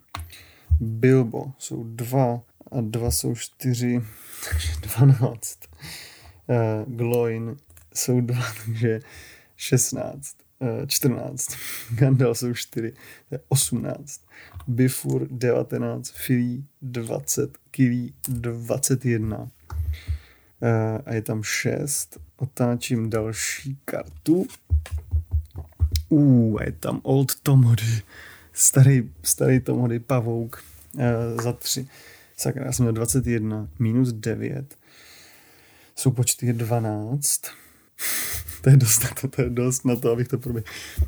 Bilbo jsou 2 a 2 jsou 4, takže 12. Uh, Gloin jsou 2, takže 16. Uh, 14. Gandalf jsou 4, to je 18. Bifur 19, Fili 20, Kili 21. Uh, a je tam 6. Otáčím další kartu. Uh, je tam Old Tomody. Starý, starý Tomody pavouk uh, za 3. Sakra, já jsem měl 21, minus 9. Jsou počty 12. to je dost na to, to je dost na to, abych to proběhl.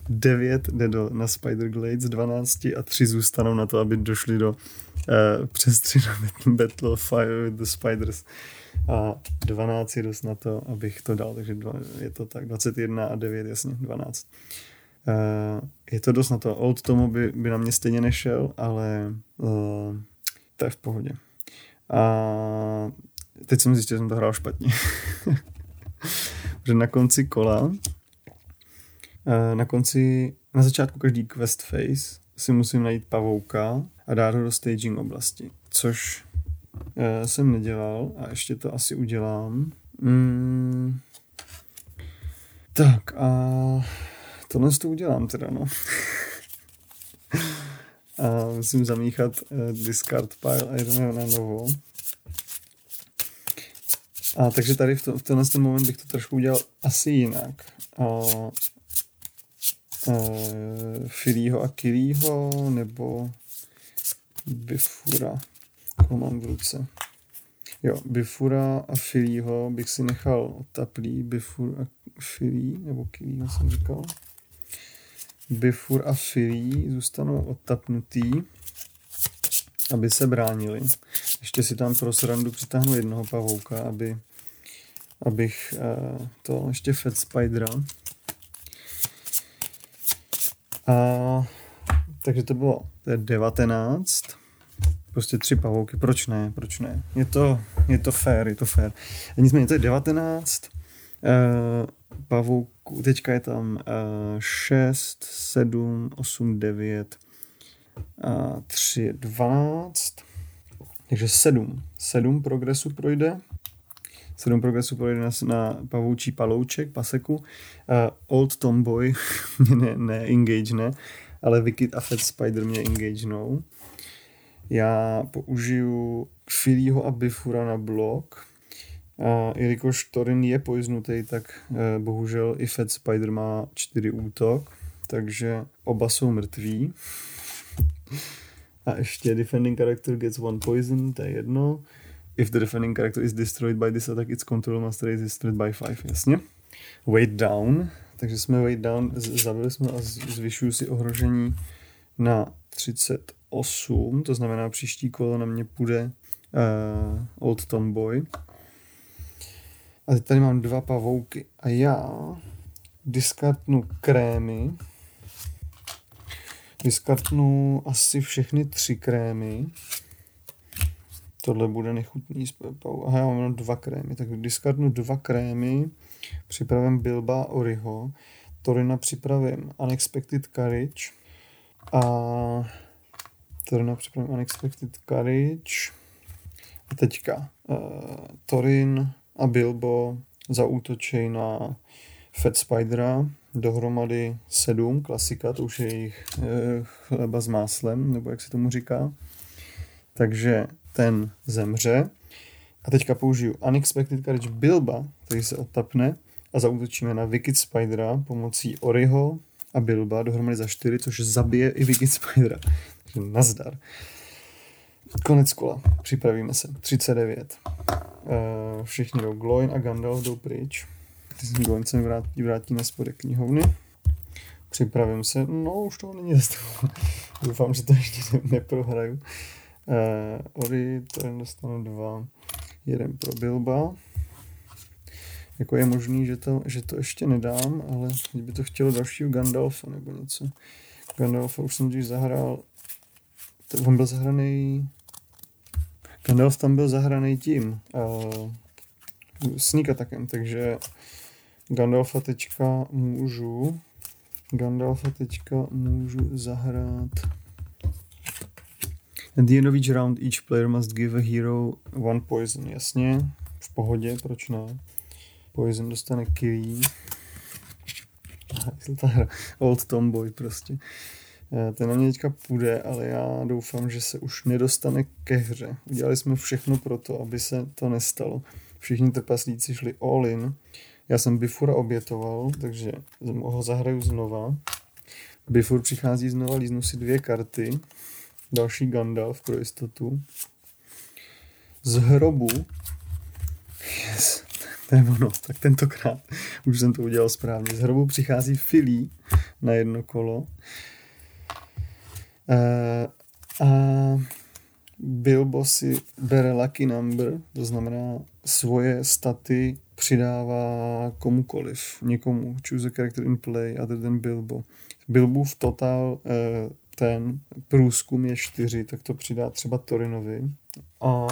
9 jde do, na Spider Glades, 12 a 3 zůstanou na to, aby došli do uh, přes 3 na Battle Fire with the Spiders. A 12 je dost na to, abych to dal, takže dva, je to tak 21 a 9, jasně, 12. Uh, je to dost na to. Old tomu by, by na mě stejně nešel, ale uh, to je v pohodě. A teď jsem zjistil, že jsem to hrál špatně. že na konci kola, uh, na konci, na začátku každý quest phase si musím najít pavouka a dát ho do staging oblasti, což uh, jsem nedělal a ještě to asi udělám. Mm, tak a Tohle to udělám teda, no. a musím zamíchat uh, discard pile a jdeme na novou. A takže tady v, to, v tenhle ten moment bych to trošku udělal asi jinak. A, uh, Filího a Kilího, nebo Bifura. Koho mám v ruce? Jo, Bifura a Filího bych si nechal otaplý. Bifur a Filí, nebo Kilího jsem říkal. Bifur a Filí zůstanou odtapnutý, aby se bránili. Ještě si tam pro srandu přitáhnu jednoho pavouka, aby, abych uh, to ještě Fed Spidera. A, takže to bylo to je 19. Prostě tři pavouky, proč ne, proč ne? Je to, je to fair, je to fair. A nicméně to je 19. Uh, pavouků, teďka je tam uh, 6, 7, 8, 9, uh, 3, 12, takže 7. 7 progresu projde. 7 progresu projde na, na pavoučí palouček, paseku. Uh, Old Tomboy mě ne, ne engage ne, ale Wicked a Fat Spider mě engagenou. Já použiju Filího a Bifura na blok a jelikož Torin je poiznutý, tak eh, bohužel i Fed Spider má čtyři útok, takže oba jsou mrtví. A ještě defending character gets one poison, to je jedno. If the defending character is destroyed by this attack, its control master is destroyed by five, jasně. Weight down, takže jsme weight down, zabili jsme a zvyšuju si ohrožení na 38, to znamená příští kolo na mě půjde uh, Old Tomboy. A teď tady mám dva pavouky. A já diskartnu krémy. Vyskartnu asi všechny tři krémy. Tohle bude nechutný s Pepou. Aha, já mám jenom dva krémy. Tak diskartnu dva krémy. Připravím Bilba Oriho. Torina připravím Unexpected Courage. A Torina připravím Unexpected Courage. A teďka uh, Torin a Bilbo zaútočí na Fat Spidera, dohromady sedm, klasika, to už je jejich uh, chleba s máslem, nebo jak se tomu říká. Takže ten zemře. A teďka použiju Unexpected Courage Bilba, který se otapne a zautočíme na Wicked Spidera pomocí Oriho a Bilba dohromady za 4, což zabije i Wicked Spidera. Takže nazdar. Konec kola. Připravíme se. 39. Uh, eh, všichni jdou. Gloin a Gandalf jdou pryč. Ty se vrátí, vrátí na spodek knihovny. Připravím se. No, už to není zase Doufám, že to ještě ne- neprohraju. Uh, Ori, to dostanu dva. Jeden pro Bilba. Jako je možný, že to, že to ještě nedám, ale kdyby to chtělo dalšího Gandalfa nebo něco. Gandalfa už jsem když zahrál, on byl zahraný Gandalf tam byl zahraný tím uh, sneak attackem, takže Gandalfa teďka můžu Gandalfa teďka můžu zahrát At the end of each round, each player must give a hero one poison. Jasně, v pohodě, proč ne? Poison dostane hra, old Tomboy prostě. Eh, ten na mě teďka půjde, ale já doufám, že se už nedostane ke hře. Udělali jsme všechno pro to, aby se to nestalo. Všichni trpaslíci šli all in. Já jsem Bifura obětoval, takže ho zahraju znova. Bifur přichází znova, líznu si dvě karty. Další Gandalf pro jistotu. Z hrobu. Yes, to je ono. Tak tentokrát už jsem to udělal správně. Z hrobu přichází Filí na jedno kolo. Uh, a Bilbo si bere lucky number, to znamená svoje staty přidává komukoliv, někomu. Choose a character in play other than Bilbo. Bilbův total uh, ten průzkum je 4, tak to přidá třeba Torinovi. A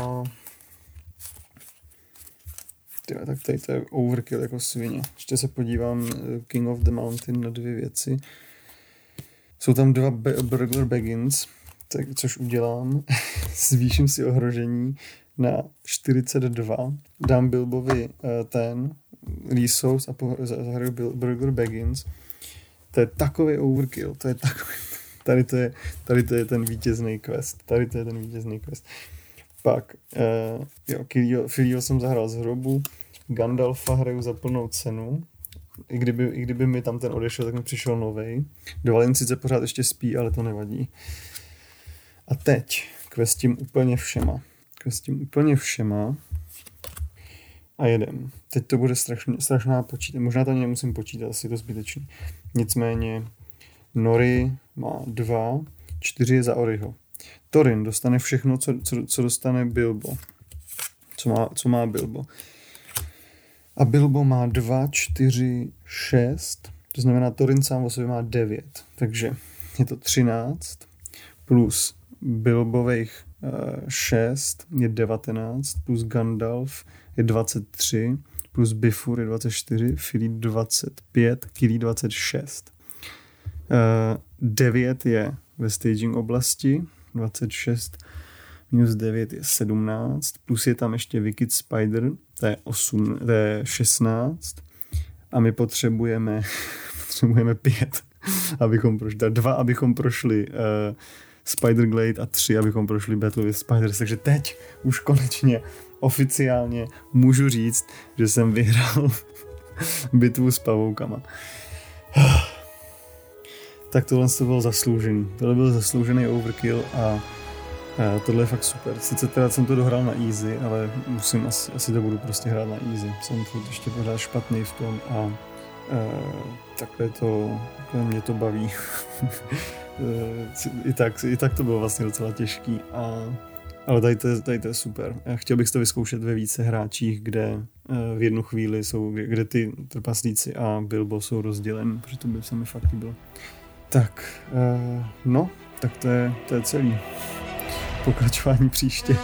Tyhle, tak tady to je overkill jako svině. Ještě se podívám King of the Mountain na dvě věci. Jsou tam dva Burglar Baggins, tak, což udělám. Zvýším si ohrožení na 42. Dám Bilbovi uh, ten resource a zahraju Burglar Baggins. To je takový overkill, to je takový... Tady to je, tady to je ten vítězný quest. Tady to je ten vítězný quest. Pak, uh, jo, Filio jsem zahrál z hrobu, Gandalfa hraju za plnou cenu, i kdyby, i kdyby mi tam ten odešel, tak mi přišel novej. Dovalin sice pořád ještě spí, ale to nevadí. A teď kvestím úplně všema. Kvestím úplně všema a jedem. Teď to bude strašně, strašná počítat. Možná to ani nemusím počítat, asi to zbytečný. Nicméně Nori má dva, čtyři za Oriho. Torin dostane všechno, co, co, co dostane Bilbo. Co má, co má Bilbo. A Bilbo má 2, 4, 6, to znamená Torin sám o sobě má 9, takže je to 13 plus Bilbových 6 eh, je 19, plus Gandalf je 23, plus Bifur je 24, Filip 25, Kili 26. 9 je ve staging oblasti, 26 minus 9 je 17, plus je tam ještě Wicked Spider, to je, 8, to je 16 a my potřebujeme, potřebujeme 5, abychom prošli, dva, abychom prošli uh, Spider Glade a tři, abychom prošli Battle with Spiders, takže teď už konečně oficiálně můžu říct, že jsem vyhrál bitvu s pavoukama. tak tohle to bylo zasloužený. Tohle byl zasloužený overkill a tohle je fakt super. Sice teda jsem to dohrál na easy, ale musím asi, asi to budu prostě hrát na easy. Jsem furt ještě pořád špatný v tom a uh, takhle to, takhle mě to baví. I, tak, I tak to bylo vlastně docela těžký a ale tady to, je, tady to je super. Já chtěl bych to vyzkoušet ve více hráčích, kde uh, v jednu chvíli jsou, kde, kde ty trpaslíci a Bilbo jsou rozděleni, protože to by se mi fakt líbilo. Tak, uh, no, tak to je, to je celý. Pokračování příště.